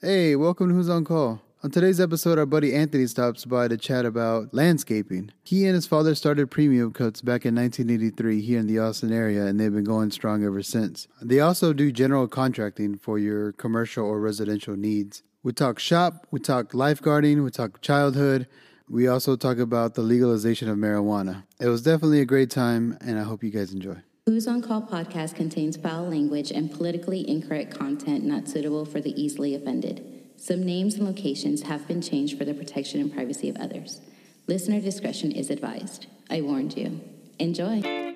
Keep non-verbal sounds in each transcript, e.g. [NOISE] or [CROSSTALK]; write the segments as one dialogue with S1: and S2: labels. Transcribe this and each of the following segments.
S1: Hey, welcome to Who's on Call. On today's episode, our buddy Anthony stops by to chat about landscaping. He and his father started Premium Cuts back in 1983 here in the Austin area, and they've been going strong ever since. They also do general contracting for your commercial or residential needs. We talk shop, we talk lifeguarding, we talk childhood. We also talk about the legalization of marijuana. It was definitely a great time, and I hope you guys enjoy.
S2: Who's on Call podcast contains foul language and politically incorrect content not suitable for the easily offended. Some names and locations have been changed for the protection and privacy of others. Listener discretion is advised. I warned you. Enjoy.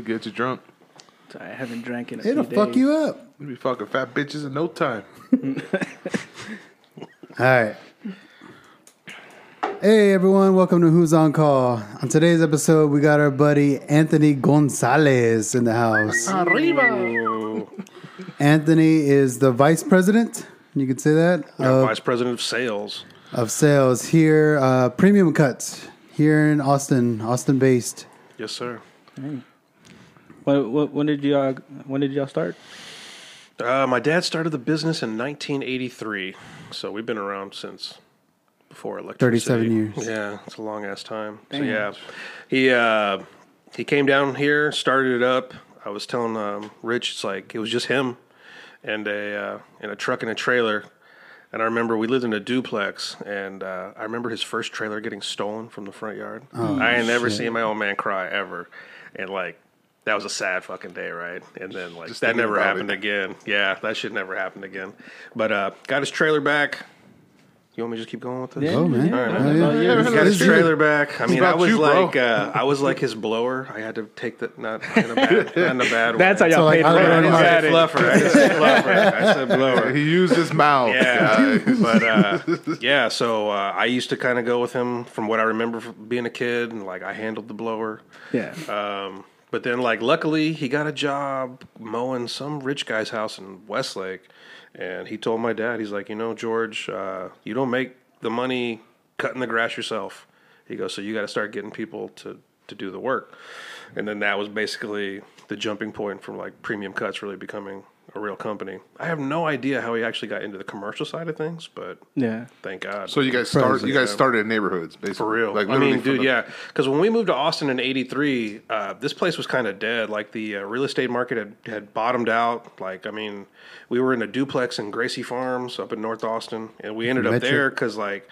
S3: It'll get you drunk.
S4: I haven't drank in a
S1: It'll
S4: few
S1: fuck
S4: days.
S1: you up.
S3: You'll be fucking fat bitches in no time. [LAUGHS]
S1: All right. Hey everyone, welcome to Who's on Call. On today's episode, we got our buddy Anthony Gonzalez in the house. Arriba. Anthony is the vice president, you could say that, of,
S5: Vice President of Sales.
S1: of sales here, uh, Premium Cuts here in Austin, Austin based.
S5: Yes, sir.
S4: When, when, when did y'all when did y'all start?
S5: Uh, my dad started the business in 1983, so we've been around since before electricity.
S1: 37 years.
S5: Yeah, it's a long ass time. So yeah, he uh, he came down here, started it up. I was telling um, Rich, it's like it was just him and a uh, in a truck and a trailer. And I remember we lived in a duplex, and uh, I remember his first trailer getting stolen from the front yard. I ain't never seen my old man cry ever, and like that was a sad fucking day, right? And then like
S3: Just
S5: that never happened
S3: it.
S5: again. Yeah, that shit never happened again. But uh, got his trailer back. You want me to just keep going with this?
S1: Oh, man.
S5: All right,
S1: Oh,
S5: man.
S1: yeah.
S4: Oh, yeah.
S1: Let's
S5: got his trailer back. I mean, I was
S3: you,
S5: like, uh, I was like his blower. I had to take the not in a bad, not in a bad [LAUGHS] way.
S4: That's how y'all
S1: So,
S4: paid
S1: I
S4: for
S1: don't
S4: it.
S1: know
S5: I said fluffer. I said [LAUGHS] fluffer. I said [LAUGHS] blower.
S3: He used his mouth.
S5: Yeah, but uh, yeah. So uh, I used to kind of go with him from what I remember from being a kid, and like I handled the blower.
S4: Yeah.
S5: Um, but then, like, luckily, he got a job mowing some rich guy's house in Westlake, and he told my dad, he's like, you know, George, uh, you don't make the money cutting the grass yourself. He goes, so you got to start getting people to to do the work, and then that was basically the jumping point from like premium cuts really becoming a real company. I have no idea how he actually got into the commercial side of things, but
S4: yeah.
S5: thank God.
S3: So you guys start. You guys started in neighborhoods, basically.
S5: For real.
S3: Like
S5: I
S3: literally
S5: mean,
S3: from
S5: dude,
S3: the-
S5: yeah. Because when we moved to Austin in '83, uh, this place was kind of dead. Like the uh, real estate market had, had bottomed out. Like, I mean, we were in a duplex in Gracy Farms up in North Austin, and we ended up there because like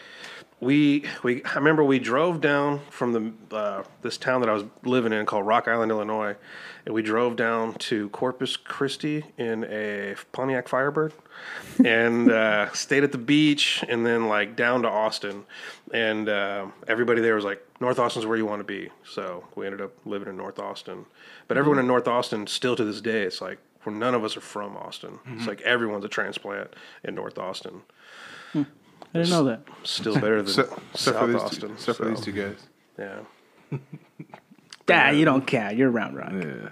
S5: we we I remember we drove down from the uh, this town that I was living in called Rock Island, Illinois, and we drove down to Corpus Christi in a Pontiac Firebird, and uh, [LAUGHS] stayed at the beach, and then like down to Austin, and uh, everybody there was like North Austin's where you want to be, so we ended up living in North Austin. But everyone in North Austin, still to this day, it's like where none of us are from Austin. It's like everyone's a transplant in North Austin.
S4: I didn't know that.
S5: Still better than [LAUGHS]
S3: Except, except for
S5: South Austin.
S3: two, except for these two guys.
S5: Yeah. [LAUGHS]
S4: Ah, you don't count. You're Round Rock.
S3: Yeah.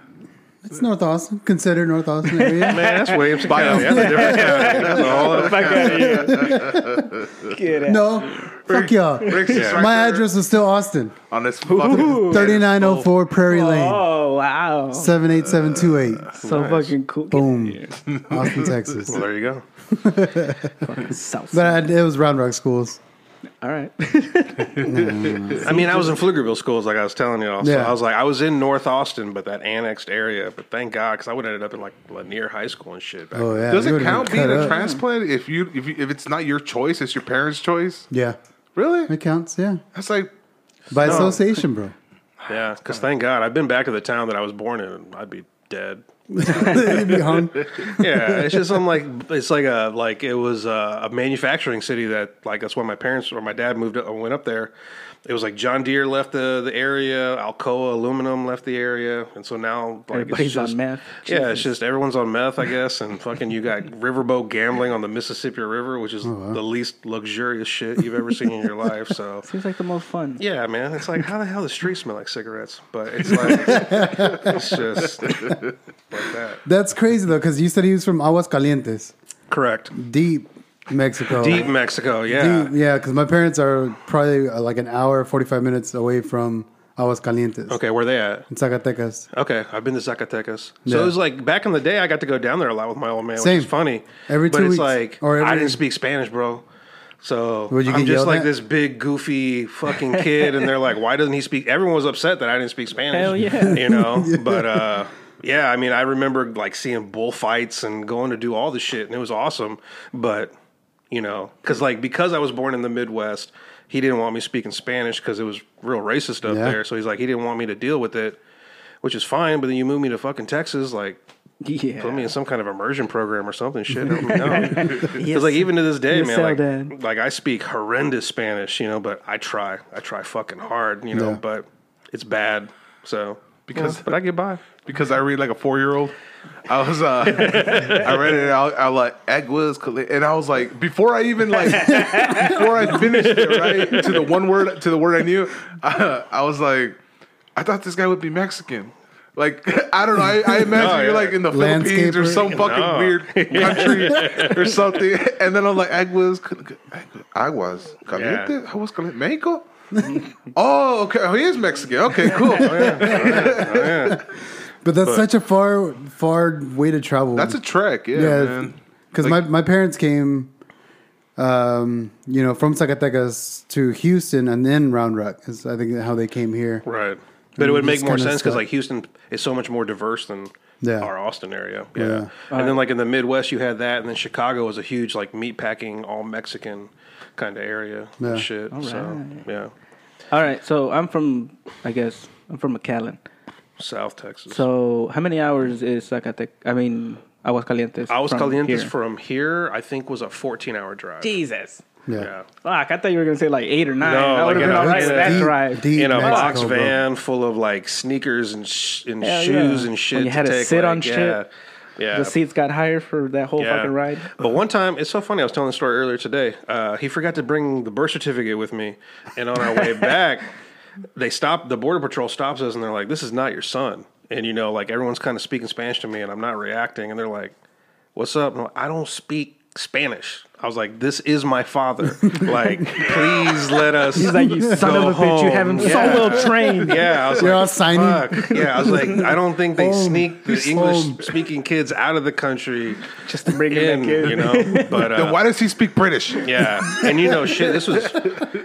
S1: It's North Austin, considered North Austin area. [LAUGHS]
S5: Man, that's Williamson County. That's a different county. That's a whole other
S4: Fuck out of here. Get out.
S1: no, fuck y'all.
S3: Rick's just right
S1: My
S3: there
S1: address is still Austin,
S3: on this fucking
S1: 3904 Prairie oh, Lane,
S4: Oh wow.
S1: 78728.
S4: So fucking cool. Get
S1: Boom.
S4: out of here.
S1: Austin, Texas.
S5: Well, there you go.
S4: South.
S1: But I, it was Round Rock schools.
S4: All right. [LAUGHS]
S5: I mean, I was in Pflugerville schools, like I was telling you all. So
S1: Yeah.
S5: I was like, I was in North Austin, but that annexed area. But thank God, because I would have ended up in like Lanier High School and shit. Back
S1: Oh yeah.
S3: Does
S1: you
S3: it
S1: would've
S3: count
S1: been
S3: being
S1: cut
S3: a
S1: up.
S3: transplant if you if you, if it's not your choice, it's your parents' choice?
S1: Yeah,
S3: Really?
S1: it counts. Yeah,
S3: That's like
S1: by
S5: No.
S1: association, bro.
S5: Yeah, because thank God, I've been back to the town that I was born in, and I'd be dead.
S1: You'd be hung.
S5: yeah, it's just I'm like it's like a like it was a, a manufacturing city that like that's when my parents or my dad moved up, went up there. It was like John Deere left the the area, Alcoa Aluminum left the area, and so now like
S4: Everybody's
S5: just,
S4: on meth.
S5: Yeah, it's just everyone's on meth, I guess, and fucking you got riverboat gambling on the Mississippi River, which is oh, the least luxurious shit you've ever seen in your life. So [LAUGHS]
S4: Seems like the most fun.
S5: yeah, man, it's like how the hell does street smell like cigarettes? But it's like [LAUGHS] it's just like that.
S1: That's crazy though, because you said he was from Aguascalientes,
S5: Correct.
S1: deep Mexico.
S5: Deep Mexico, yeah.
S1: Deep, yeah, because my parents are probably uh, like an hour, 45 minutes away from Aguascalientes.
S5: Okay, where they at?
S1: In Zacatecas.
S5: Okay, I've been to Zacatecas. So
S1: Yeah.
S5: it was like back in the day, I got to go down there a lot with my old man,
S1: Same.
S5: which is funny.
S1: Every
S5: but
S1: two
S5: it's
S1: weeks.
S5: like
S1: Or every-
S5: I didn't speak Spanish, bro. So
S1: Would you
S5: I'm
S1: get
S5: just
S1: yelled
S5: like
S1: at?
S5: this big goofy fucking kid, and they're like, "Why doesn't he speak?" Everyone was upset that I didn't speak Spanish.
S4: Hell yeah.
S5: you know. [LAUGHS] But uh, yeah, I mean, I remember like seeing bullfights and going to do all the shit, and it was awesome. But you know, because like because I was born in the Midwest, he didn't want me speaking Spanish because it was real racist up
S1: Yeah.
S5: there. So he's like, he didn't want me to deal with it, which is fine. But then you move me to fucking Texas, like
S4: Yeah.
S5: put me in some kind of immersion program or something. Shit, I don't [LAUGHS] know. Because like even to this day, man, like, like I speak horrendous Spanish, you know, but I try, I try fucking hard, you know,
S1: Yeah.
S5: but it's bad. So
S3: Because-
S5: yeah, but I get by.
S3: Because I read like a four year old. I was uh, I read it out. I like Aguas, and I was like, before I even like, before I finished it, right to the one word to the word I knew, I, I was like, I thought this guy would be Mexican. Like I don't know. I, I imagine
S5: No,
S3: you're
S5: yeah.
S3: like in the Philippines or some fucking
S5: No.
S3: weird country or [LAUGHS] something, and then I'm like Aguas, Aguas, Caliente,
S5: Yeah.
S3: Aguas Caliente, Mexico. [LAUGHS] oh, okay. Oh, he is Mexican. Okay, cool. [LAUGHS]
S1: But that's such a far, far way to travel.
S3: That's a trek. Yeah,
S1: yeah,
S3: man.
S1: because
S3: Like-
S1: my, my parents came, um, you know, from Zacatecas to Houston and then Round Rock is I think how they came here.
S5: Right. But it would make more sense because like Houston is so much more diverse than
S1: Yeah.
S5: our Austin area. Yeah.
S1: Yeah.
S5: And then like in the Midwest you had that and then Chicago was a huge like meatpacking all Mexican kind of area
S1: Yeah.
S5: and shit. So yeah.
S4: All right. So I'm from, I guess, I'm from McAllen.
S5: South Texas.
S4: So how many hours is Zacatec? I mean, Aguascalientes.
S5: I was
S4: from
S5: Calientes
S4: here?
S5: from here, I think was a 14 hour drive.
S4: Jesus.
S1: Yeah,
S5: Yeah.
S4: Fuck, I thought you were gonna say like eight or nine.
S5: No,
S4: I
S5: like
S4: have been
S5: in a-
S4: all right
S5: in
S4: that
S1: deep-
S4: drive.
S1: deep
S5: in a
S1: Mexico,
S5: box
S1: bro.
S5: van full of like sneakers and, sh- and
S4: Hell
S5: shoes
S4: yeah.
S5: and shit.
S4: When you had to
S5: take,
S4: sit
S5: like,
S4: on
S5: yeah,
S4: shit.
S5: Yeah.
S4: The seats got higher for that whole fucking ride.
S5: But one time, it's so funny. I was telling the story earlier today. Uh, he forgot to bring the birth certificate with me, and on our way [LAUGHS] back, they stop The border patrol stops us, and they're like, "This is not your son." And you know, like everyone's kind of speaking Spanish to me, and I'm not reacting. And they're like, "What's up?" Like, I don't speak Spanish. I was like, "This is my father. like, please let us."
S4: He's like, you son of a bitch, you have him
S5: home."
S4: so well trained.
S5: Yeah, I was
S1: You're
S5: like,
S1: all signing.
S5: Fuck. Yeah, I was like, I don't think they
S1: Home.
S5: sneak the English-speaking kids out of the country
S4: Just to bring
S5: in,
S4: him in.
S5: you know. But uh,
S3: Then why does he speak British?
S5: yeah, and you know, shit. This was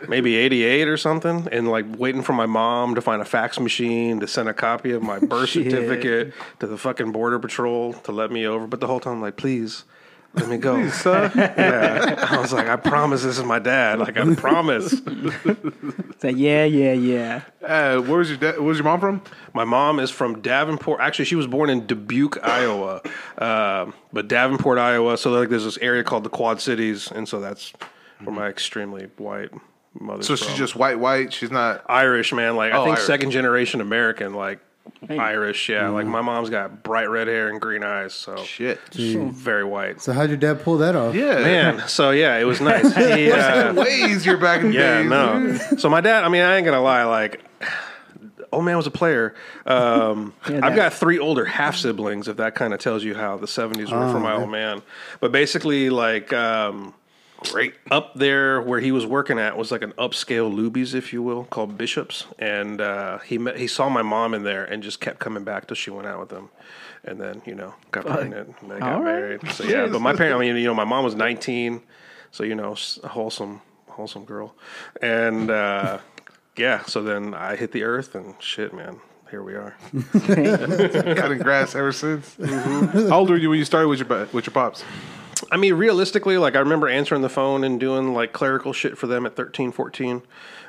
S5: maybe '88 or something, and like waiting for my mom to find a fax machine to send a copy of my birth
S4: Shit.
S5: certificate to the fucking border patrol to let me over. But the whole time, I'm like, please. Let me go.
S3: Son. [LAUGHS]
S5: Yeah. I was like, I promise this is my dad. Like, I promise. [LAUGHS]
S4: It's like, yeah, yeah, yeah.
S3: Uh, where was your dad? Where's your mom from?
S5: My mom is from Davenport. Actually, she was born in Dubuque, Iowa. Um, but Davenport, Iowa. So like, there's this area called the Quad Cities, and so that's where my extremely white mother's
S3: So
S5: from.
S3: she's just white, white. She's not.
S5: Irish, man. Like I
S3: Oh,
S5: think
S3: Irish.
S5: second generation American, like Irish. Yeah, like my mom's got bright red hair and green eyes, so
S3: Shit.
S5: so very white.
S1: So how'd your dad pull that off?
S3: Yeah.
S5: Man, [LAUGHS] so yeah, it was [LAUGHS] nice. He, uh,
S3: Way easier back in the
S5: yeah,
S3: days.
S5: no. So my dad, I mean, I ain't gonna lie, like. Old man was a player. Um, [LAUGHS]
S4: Yeah,
S5: I've got three older half siblings. If that kind of tells you how the '70s were
S1: Oh,
S5: for my old man, but basically, like um,
S3: Great.
S5: up there where he was working at was like an upscale Luby's, if you will, called Bishops. And uh, he met, he saw my mom in there and just kept coming back till she went out with him. And then you know got pregnant and they got
S4: All right.
S5: married. So yeah, but my parents, I mean, you know, my mom was 19, so you know, s- a wholesome, wholesome girl. And uh, yeah, so then I hit the earth and shit, man. Here we are. [LAUGHS]
S3: Cutting grass ever since. How old were you when you started with your with your pops?
S5: I mean, realistically, like I remember answering the phone and doing like clerical shit for them at 13, 14.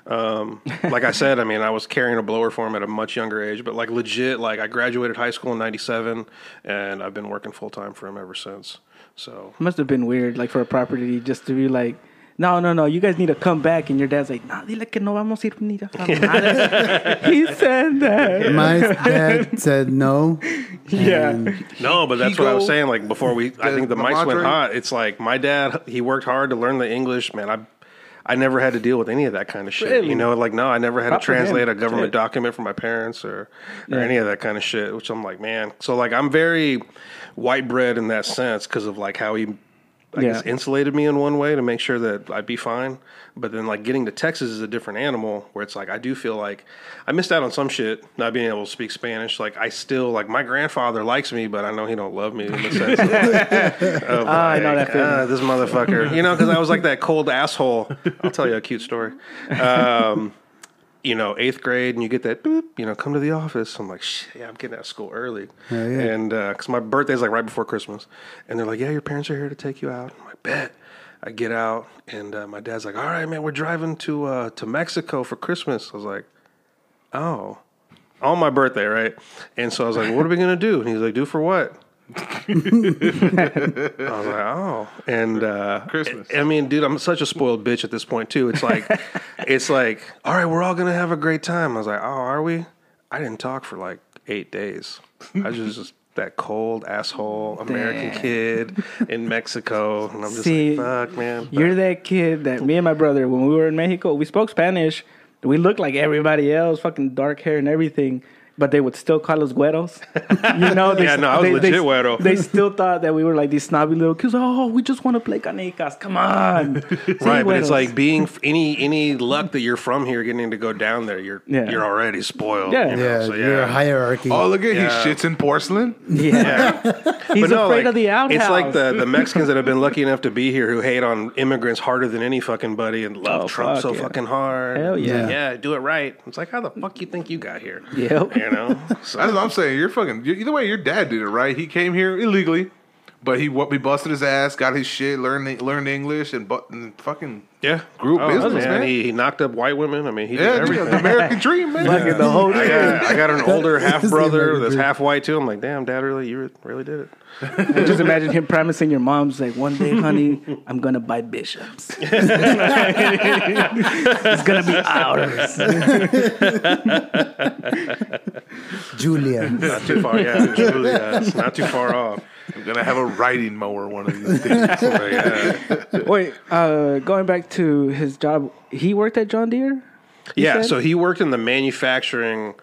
S5: Um, [LAUGHS] like I said, I mean, I was carrying a blower for them at a much younger age, but like legit, like I graduated high school in 97 and I've been working full time for them ever since. So,
S4: Must have been weird, like for a property just to be like, no, no, no, you guys need to come back, and your dad's like, nah, dile que no vamos a ir ni a nada." [LAUGHS] He said that.
S1: My dad said no. [LAUGHS]
S4: Yeah.
S5: no, but that's what I was saying. Like before we, I think the,
S3: the
S5: mics went hot. It's like my dad, he worked hard to learn the English, man. I, I never had to deal with any of that kind of shit.
S4: Really?
S5: You know, like no, I never had
S4: Proper
S5: to translate a government
S4: Shit.
S5: document for my parents or or
S4: Yeah.
S5: any of that kind of shit. Which I'm like, man. So like, I'm very white bread in that sense because of like how he, I
S4: Yeah.
S5: guess, insulated me in one way to make sure that I'd be fine. But then like getting to Texas is a different animal where it's like I do feel like I missed out on some shit not being able to speak Spanish. Like I still like my grandfather likes me, but I know he don't love me in the sense of, [LAUGHS] of
S4: Ah, I know that feeling.
S5: ah, this motherfucker. You know, because I was like that cold asshole. I'll tell you a cute story. Um, you know, eighth grade, and you get that, boop, you know, come to the office. I'm like, shit, yeah, I'm getting out of school early.
S1: Yeah, yeah.
S5: And because my birthday's like right before Christmas. And they're like, yeah, your parents are here to take you out. I'm like, bet. I get out, and uh, my dad's like, all right, man, we're driving to uh, to Mexico for Christmas. I was like, oh, on my birthday, right? And so I was like, what are we going to do? And he's like, do for what? [LAUGHS] I was like, oh, and uh,
S3: Christmas.
S5: I mean, dude, I'm such a spoiled bitch at this point too. It's like, [LAUGHS] it's like, all right, we're all gonna have a great time. I was like, oh, are we? I didn't talk for like eight days. I was just that cold asshole American
S4: Damn.
S5: kid in Mexico, and I'm just
S4: See,
S5: like, fuck, man.
S4: You're that kid that me and my brother, when we were in Mexico, we spoke Spanish. We looked like everybody else, fucking dark hair and everything. But they would still call us güeros. You know? [LAUGHS] They,
S5: Yeah, no, I was
S4: they,
S5: legit
S4: they,
S5: güero. [LAUGHS]
S4: They still thought that we were like these snobby little kids. Oh, we just want to play canicas. Come on. [LAUGHS]
S5: Right, but it's like being any any luck that you're from here, getting to go down there, you're
S4: Yeah.
S5: you're already spoiled.
S4: Yeah.
S5: you know?
S1: yeah,
S5: So,
S1: your
S5: yeah.
S1: hierarchy.
S3: Oh, look at
S5: Yeah.
S3: he shits in porcelain.
S4: Yeah. He's
S5: no,
S4: afraid
S5: like,
S4: of the outhouse.
S5: It's like the, the Mexicans that have been lucky enough to be here who hate on immigrants harder than any fucking buddy and love
S4: Oh,
S5: Trump
S4: fuck
S5: so
S4: yeah.
S5: fucking hard.
S4: Hell yeah.
S5: Yeah, do it right. It's like, how the fuck you think you got here?
S4: Yep.
S5: You know? So, [LAUGHS]
S3: That's what I'm saying. You're fucking. Either way, your dad did it right. He came here illegally, but he what we busted his ass, got his shit, learned learned English, and, but, and fucking
S5: yeah.
S3: Group
S5: oh,
S3: business, man.
S5: He, he knocked up white women. I mean, he
S3: yeah,
S5: did
S3: dude,
S5: everything.
S3: the American dream, man.
S4: Fucking the whole
S5: I got, I got an [LAUGHS] older half brother that's half white too. I'm like, damn, dad, really, you really did it.
S4: I just imagine him promising your mom's like, one day, honey, I'm gonna buy bishops. [LAUGHS] it's gonna be ours. [LAUGHS]
S1: Julia.
S5: Not too far, yeah. Julia, it's not too far off.
S3: I'm gonna have a riding mower one of these days. [LAUGHS]
S5: But yeah.
S4: Wait, uh, going back to his job, he worked at John Deere.
S5: Yeah,
S4: said?
S5: so he worked in the manufacturing.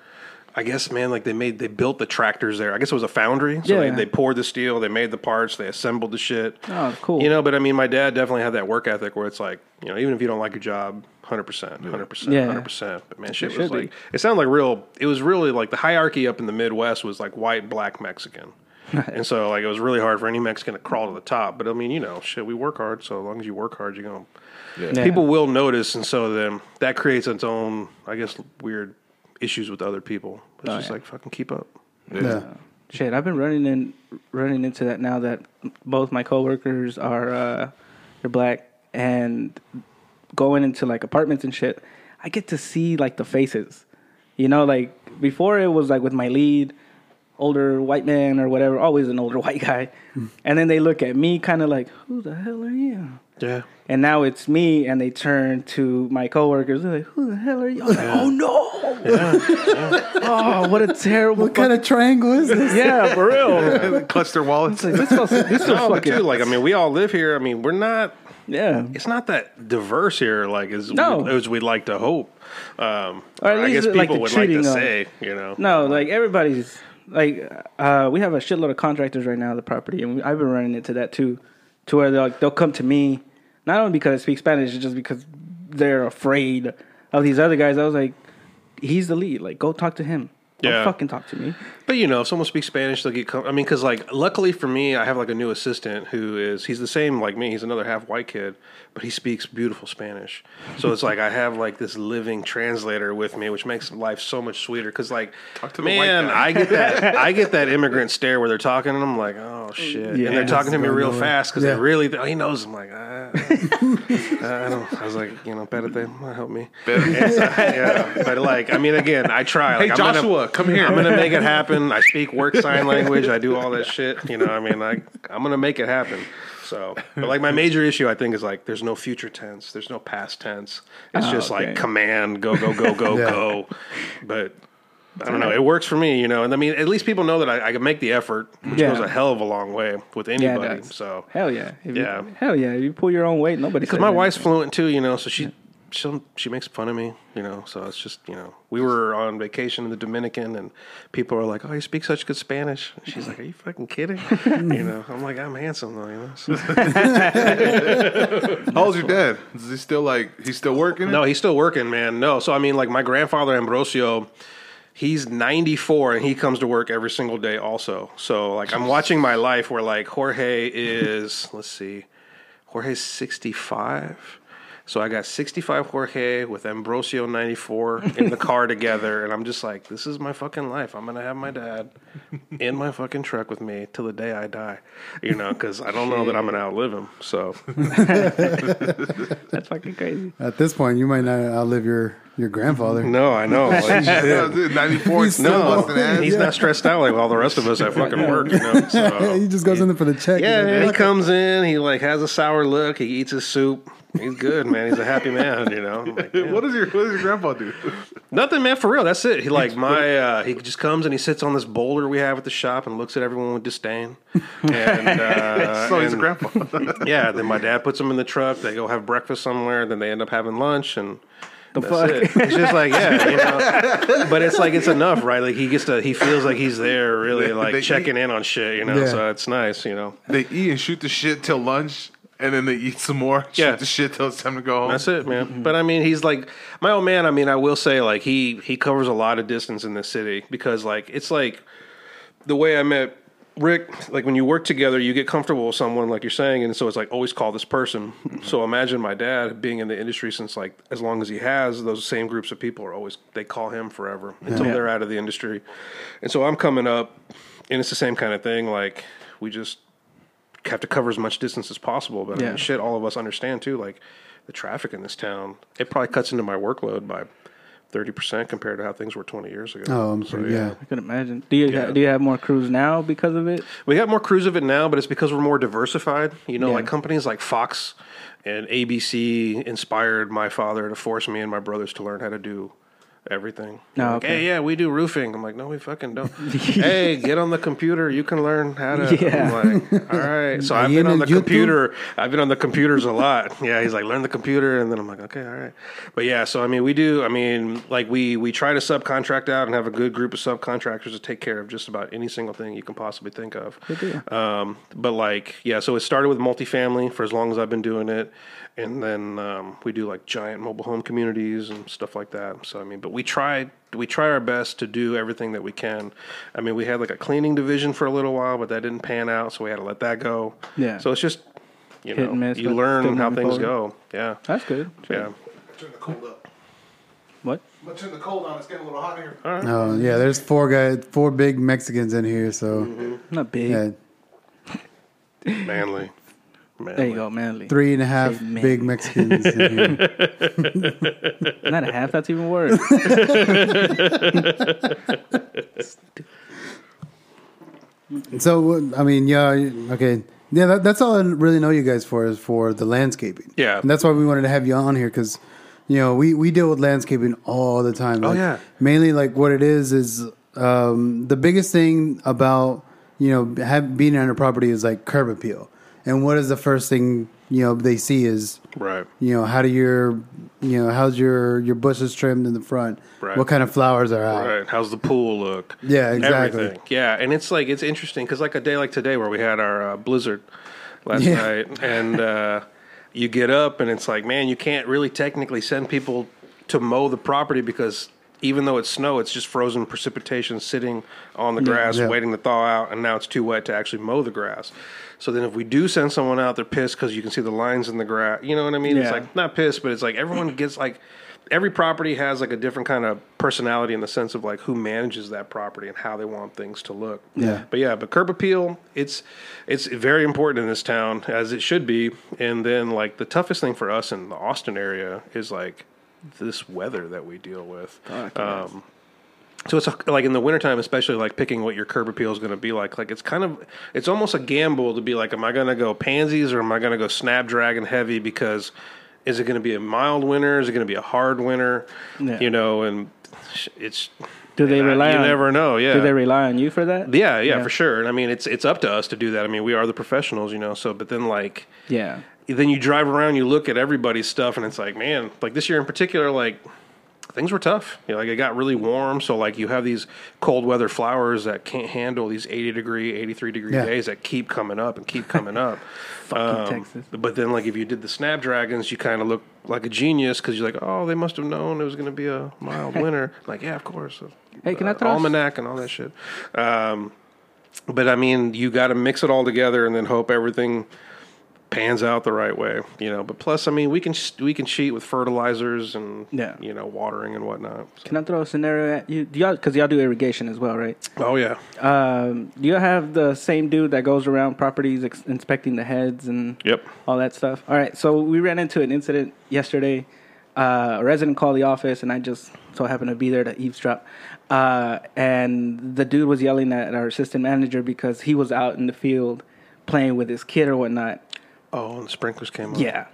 S5: I guess, man, like they made, they built the tractors there. I guess it was a foundry. So
S4: Yeah.
S5: they, they poured the steel, they made the parts, they assembled the shit.
S4: Oh, cool.
S5: You know, but I mean, my dad definitely had that work ethic where it's like, you know, even if you don't like your job, hundred percent, hundred percent,
S4: Yeah.
S5: hundred percent. But man, shit
S4: It
S5: was
S4: should be.
S5: like, it sounded like real. It was really like the hierarchy up in the Midwest was like white, black, Mexican. And so, like, it was really hard for any Mexican to crawl to the top. But I mean, you know, shit, we work hard. So as long as you work hard, you're going to
S4: Yeah.
S5: people will notice, and so then that creates its own, I guess, weird issues with other people. It's
S4: Oh,
S5: just
S4: yeah.
S5: like fucking keep up.
S1: Yeah.
S4: Shit, I've been running in running into that now that both my coworkers are uh they're black and going into like apartments and shit. I get to see like the faces. You know, like before it was like with my lead older white man or whatever, always an older [LAUGHS] white guy. And then they look at me kind of like, "Who the hell are you?"
S5: Yeah.
S4: And now it's me, and they turn to my coworkers. They're like, "Who the hell are you?" I'm like, "Oh no! [LAUGHS] oh, what a terrible!
S1: What kind of triangle is this?
S4: yeah, for real." [LAUGHS]
S3: Clutch their wallets.
S4: This feels, this feels
S5: No,
S4: fucking
S5: dude, like I mean, we all live here. I mean, we're not.
S4: yeah.
S5: It's not that diverse here, like as
S4: No.
S5: we, as we'd like to hope. Um,
S4: Or at
S5: I guess
S4: least,
S5: people
S4: like, the
S5: would like to say, you know.
S4: No, like everybody's like uh, we have a shitload of contractors right now at the property, and we, I've been running into that too, to where they'll like, they'll come to me, not only because I speak Spanish, it's just because they're afraid of these other guys. I was like, he's the lead, like go talk to him. Don't
S5: Yeah.
S4: fucking talk to me.
S5: But you know, if someone speaks Spanish, they'll get. Com- I mean, because like, luckily for me, I have like a new assistant who is he's the same like me. He's another half white kid, but he speaks beautiful Spanish. So it's like I have like this living translator with me, which makes life so much sweeter. Because like,
S3: Talk to the white
S5: man. I get that [LAUGHS] I get that immigrant stare where they're talking, and I'm like, oh shit,
S4: Yeah.
S5: and they're talking to me real
S1: nowhere.
S5: fast because
S1: Yeah.
S5: they really oh, he knows. I'm like, ah, I don't. I was like, you know, better than help me. [LAUGHS] And so, yeah, but like, I mean, again, I try.
S3: Hey
S5: I'm gonna-
S3: Joshua, come here.
S5: I'm gonna make it happen. I speak work sign language. I do all that shit. You know, I mean, like I'm gonna make it happen. So, [LAUGHS] but like my major issue, I think, is like there's no future tense. There's no past tense. It's
S4: Oh,
S5: just
S4: okay.
S5: like command, go, go, go, go, [LAUGHS]
S1: Yeah.
S5: go. But I don't know. It works for me, you know. And I mean, at least people know that I, I can make the effort, which
S4: Yeah.
S5: goes a hell of a long way with anybody.
S4: does.
S5: so,
S4: Hell yeah. If you-
S5: Yeah.
S4: hell yeah. You pull your own weight, nobody.
S5: because my wife's fluent too, you know, so she she she makes fun of me, you know. So it's just you know, we were on vacation in the Dominican, and people are like, "Oh, you speak such good Spanish." And she's like, "Are you fucking kidding?" [LAUGHS] you know, I'm like, "I'm handsome though," you know. So- [LAUGHS]
S3: How old's your dad? Is he still like he's still working?
S5: no, he's still working, man. No, so I mean, like my grandfather Ambrosio. He's 94 and he comes to work every single day also. So like I'm watching my life where like Jorge is let's see. Jorge's 65. So I got 65 Jorge with Ambrosio 94 in the car together and I'm just like this is my fucking life. I'm going to have my dad in my fucking truck with me till the day I die. You know, cuz I don't know that I'm going to outlive him. So [LAUGHS]
S4: That's fucking crazy.
S1: At this point, you might not outlive your your grandfather.
S5: no, I know. [LAUGHS] Like,
S3: Yeah, dude, 94
S1: He's
S5: no,
S3: busting ass.
S5: he's not stressed out like all the rest of us at fucking work, you know. So. [LAUGHS]
S1: he just goes in there for the check.
S5: Yeah,
S1: like,
S5: man, he comes in, he like has a sour look, he eats his soup. He's good, man. He's a happy man, you know. Like. [LAUGHS]
S3: What does your what does your grandpa do? [LAUGHS]
S5: Nothing, man, for real. That's it. He like my uh he just comes and he sits on this boulder we have at the shop and looks at everyone with disdain. [LAUGHS] And uh
S3: So he's a grandpa.
S5: Yeah, then my dad puts them in the truck, they go have breakfast somewhere, then they end up having lunch and
S4: The
S5: That's
S4: fuck.
S5: it. It's just like yeah, you know. But it's like it's enough, right? Like he gets to, he feels like he's there, really like
S3: they
S5: checking in on shit, you know.
S1: Yeah.
S5: So it's nice, you know.
S3: they eat and shoot the shit till lunch, and then they eat some more. Shoot [LAUGHS]
S5: Yeah.
S3: the shit till it's time to go home.
S5: That's it, man. Mm-hmm. But I mean, he's like my old man. I mean, I will say, like he he covers a lot of distance in this city because, like, it's like the way I met Rick. Like when you work together, you get comfortable with someone, like you're saying, and so it's like always call this person. Mm-hmm. So imagine my dad being in the industry since like as long as he has. Those same groups of people are always they call him forever until
S4: Yeah.
S5: they're out of the industry. And so I'm coming up, and it's the same kind of thing. Like we just have to cover as much distance as possible. But I mean, shit, all of us understand too. Like the traffic in this town, it probably cuts into my workload by thirty percent compared to how things were twenty years ago.
S1: Oh, I'm
S5: So,
S1: sorry. Yeah.
S4: I can imagine. Do you
S5: Yeah.
S4: do you have more crews now because of it?
S5: we got more crews of it now, but it's because we're more diversified. You know,
S4: Yeah.
S5: like companies like Fox and ABC inspired my father to force me and my brothers to learn how to do everything.
S4: Oh,
S5: like,
S4: okay.
S5: Hey, yeah, we do roofing. I'm like, no, we fucking don't. [LAUGHS] hey, get on the computer. You can learn how to.
S4: Yeah.
S5: I'm like, all right. [LAUGHS] So I've been on the
S1: YouTube?
S5: computer. I've been on the computers a lot. [LAUGHS] Yeah, he's like, learn the computer, and then I'm like, okay, all right. But yeah, so I mean, we do. I mean, like we we try to subcontract out and have a good group of subcontractors to take care of just about any single thing you can possibly think of. Um, but like, yeah, so it started with multifamily for as long as I've been doing it. And then um, we do like giant mobile home communities and stuff like that. So I mean, but we try we try our best to do everything that we can. I mean, we had like a cleaning division for a little while, but that didn't pan out, so we had to let that go.
S4: Yeah.
S5: So it's just you
S4: Hit
S5: know
S4: and miss,
S5: you learn how things
S4: forward.
S5: go. Yeah,
S4: That's good.
S5: yeah.
S3: Turn the cold up.
S4: What?
S3: I'm gonna turn the cold on. It's getting a little hot here.
S1: Oh yeah. There's four guys, four big Mexicans in here. So
S4: Not big.
S1: yeah,
S5: Manly. Manly.
S4: There you go, manly.
S1: three and a half
S4: Say man.
S1: big Mexicans in here. [LAUGHS]
S4: Not a half. That's even worse. [LAUGHS]
S1: So I mean, yeah, okay, yeah. That, that's all I really know you guys for is for the landscaping.
S5: Yeah.
S1: and that's why we wanted to have you on here because you know we we deal with landscaping all the time.
S5: Oh, yeah.
S1: mainly like what it is is um, the biggest thing about you know have, being on a property is like curb appeal, and what is the first thing you know they see is
S5: Right.
S1: you know how do your you know how's your your bushes trimmed in the front
S5: Right.
S1: what kind of flowers are out
S5: Right. How's the pool look?
S1: Yeah, exactly.
S5: Everything. Yeah, and it's like it's interesting because like a day like today where we had our uh, blizzard last
S1: Yeah.
S5: night, and uh, you get up and it's like, man, you can't really technically send people to mow the property because even though it's snow, it's just frozen precipitation sitting on the grass,
S1: Yeah.
S5: waiting to thaw out, and now it's too wet to actually mow the grass. So then, if we do send someone out, they're pissed because you can see the lines in the grass. You know what I mean? It's like not pissed, but it's like everyone gets like every property has like a different kind of personality in the sense of like who manages that property and how they want things to look.
S1: Yeah.
S5: But yeah, but curb appeal, it's it's very important in this town as it should be. And then like the toughest thing for us in the Austin area is like this weather that we deal with. Um, so it's like in the wintertime, especially like picking what your curb appeal is going to be like. Like it's kind of, it's almost a gamble to be like, am I going to go pansies or am I going to go snapdragon heavy? Because is it going to be a mild winter? Is it going to be a hard winter?
S4: Yeah.
S5: You know, and it's.
S4: Do they
S5: and I-
S4: rely
S5: You
S4: on?
S5: never know. Yeah.
S4: Do they rely on you for that?
S5: Yeah, yeah,
S4: Yeah.
S5: for sure. And I mean, it's it's up to us to do that. I mean, we are the professionals, you know. So, but then like,
S4: Yeah.
S5: then you drive around, you look at everybody's stuff, and it's like, man, like this year in particular, like things were tough. You know, like it got really warm, so like you have these cold weather flowers that can't handle these eighty degree, eighty three degree
S1: Yeah.
S5: days that keep coming up and keep coming up. [LAUGHS]
S4: Fucking Texas.
S5: But then, like if you did the snapdragons, you kind of look like a genius because you're like, oh, they must have known it was going to be a mild [LAUGHS] winter. Like, yeah, of course.
S4: Hey, can I
S5: Uh,
S4: throw a s-
S5: almanac and all that shit? Um, but I mean, you got to mix it all together and then hope everything pans out the right way, you know. But plus, I mean, we can we can cheat with fertilizers and
S4: Yeah.
S5: you know, watering and whatnot.
S4: Can I throw a scenario at you? Do y'all because y'all do irrigation as well, right?
S5: Oh yeah,
S4: Um, do you have the same dude that goes around properties ex- inspecting the heads and
S5: yep.
S4: all that stuff? All right, so we ran into an incident yesterday. Uh, a resident called the office, and I just so happened to be there to eavesdrop. Uh, and the dude was yelling at our assistant manager because he was out in the field playing with his kid or whatnot.
S5: Oh, and the sprinklers came on.
S4: Yeah.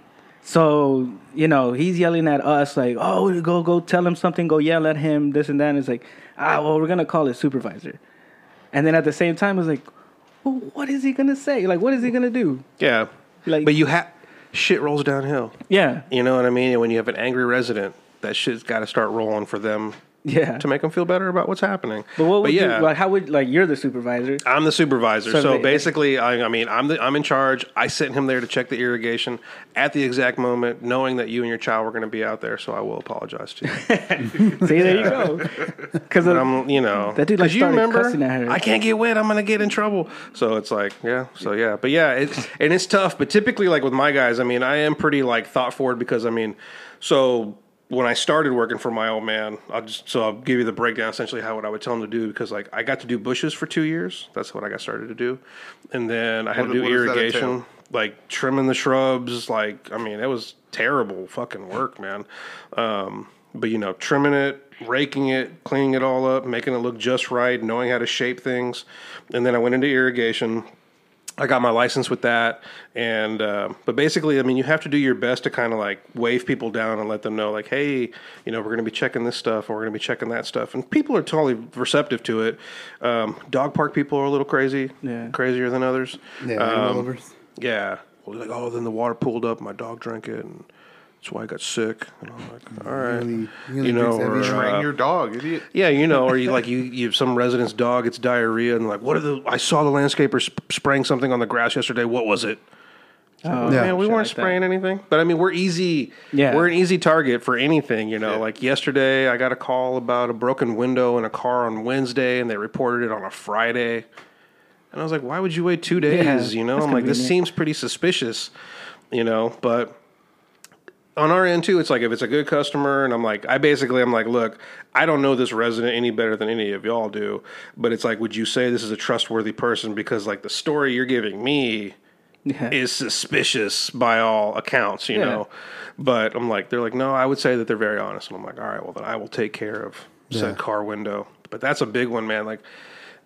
S4: So you know he's yelling at us like, "Oh, go go tell him something. Go yell at him. This and that." And it's like, ah, well, we're gonna call his supervisor. And then at the same time, it's like, well, what is he gonna say? Like, what is he gonna do?
S5: yeah.
S4: Like-
S5: but you have shit rolls downhill.
S4: Yeah,
S5: You know what I mean? And when you have an angry resident, that shit's got to start rolling for them
S4: yeah.
S5: to make them feel better about what's happening.
S4: But what would
S5: yeah,
S4: you like? How would like you're the supervisor?
S5: I'm the supervisor.
S4: So
S5: So,
S4: they-
S5: basically, I, I mean, I'm the, I'm in charge. I sent him there to check the irrigation at the exact moment, knowing that you and your child were going to be out there. So I will apologize to you. [LAUGHS]
S4: See, there you go. [LAUGHS] Because
S5: But I'm, you know,
S4: That dude, like
S5: you
S4: started
S5: remember,
S4: cussing at her.
S5: I can't get wet. I'm going to get in trouble. So it's like, yeah. So yeah, but yeah, it's and it's tough. But typically, like with my guys, I mean, I am pretty like thought forward because I mean, so when I started working for my old man, I'll just so I'll give you the breakdown essentially how what I would tell him to do because like I got to do bushes for two years. That's what I got started to do, and then I had
S3: What-
S5: to do
S3: what does that
S5: irrigation like trimming the shrubs. Like, I mean, it was terrible fucking work, man. Um, but you know, trimming it, raking it, cleaning it all up, making it look just right, knowing how to shape things, and then I went into irrigation. I got my license with that, and uh, but basically, I mean, you have to do your best to kind of like wave people down and let them know, like, hey, you know, we're going to be checking this stuff, and we're going to be checking that stuff, and people are totally receptive to it. Um, dog park people are a little crazy,
S4: Yeah.
S5: crazier than others.
S1: Yeah,
S5: Um,
S1: animal lovers.
S5: yeah. Well, like, oh, then the water pooled up, my dog drank it, and that's why I got sick. And I'm like, all right,
S1: Really- really
S5: you know,
S1: drinks
S5: or,
S1: every-
S5: uh,
S3: Train your dog, idiot.
S5: yeah, you know, or you like [LAUGHS] you, you have some resident's dog, it's diarrhea, and like, what are the? I saw the landscaper sp- spraying something on the grass yesterday. What was it?
S4: Oh,
S1: Yeah.
S5: Man, we
S4: shit
S5: weren't
S4: like that.
S5: spraying anything, but I mean, we're easy.
S4: Yeah.
S5: we're an easy target for anything. You know,
S3: Yeah.
S5: like yesterday, I got a call about a broken window in a car on Wednesday, and they reported it on a Friday. And I was like, why would you wait two days?
S4: Yeah,
S5: you know, I'm like, this
S4: convenient.
S5: seems pretty suspicious. You know, but on our end too, it's like if it's a good customer, and I'm like, I basically, I'm like, look, I don't know this resident any better than any of y'all do, but it's like, would you say this is a trustworthy person? Because like the story you're giving me
S4: Yeah.
S5: is suspicious by all accounts, you
S4: Yeah.
S5: know. But I'm like, they're like, no, I would say that they're very honest, and I'm like, all right, well then I will take care of said
S1: Yeah.
S5: car window. But that's a big one, man. Like,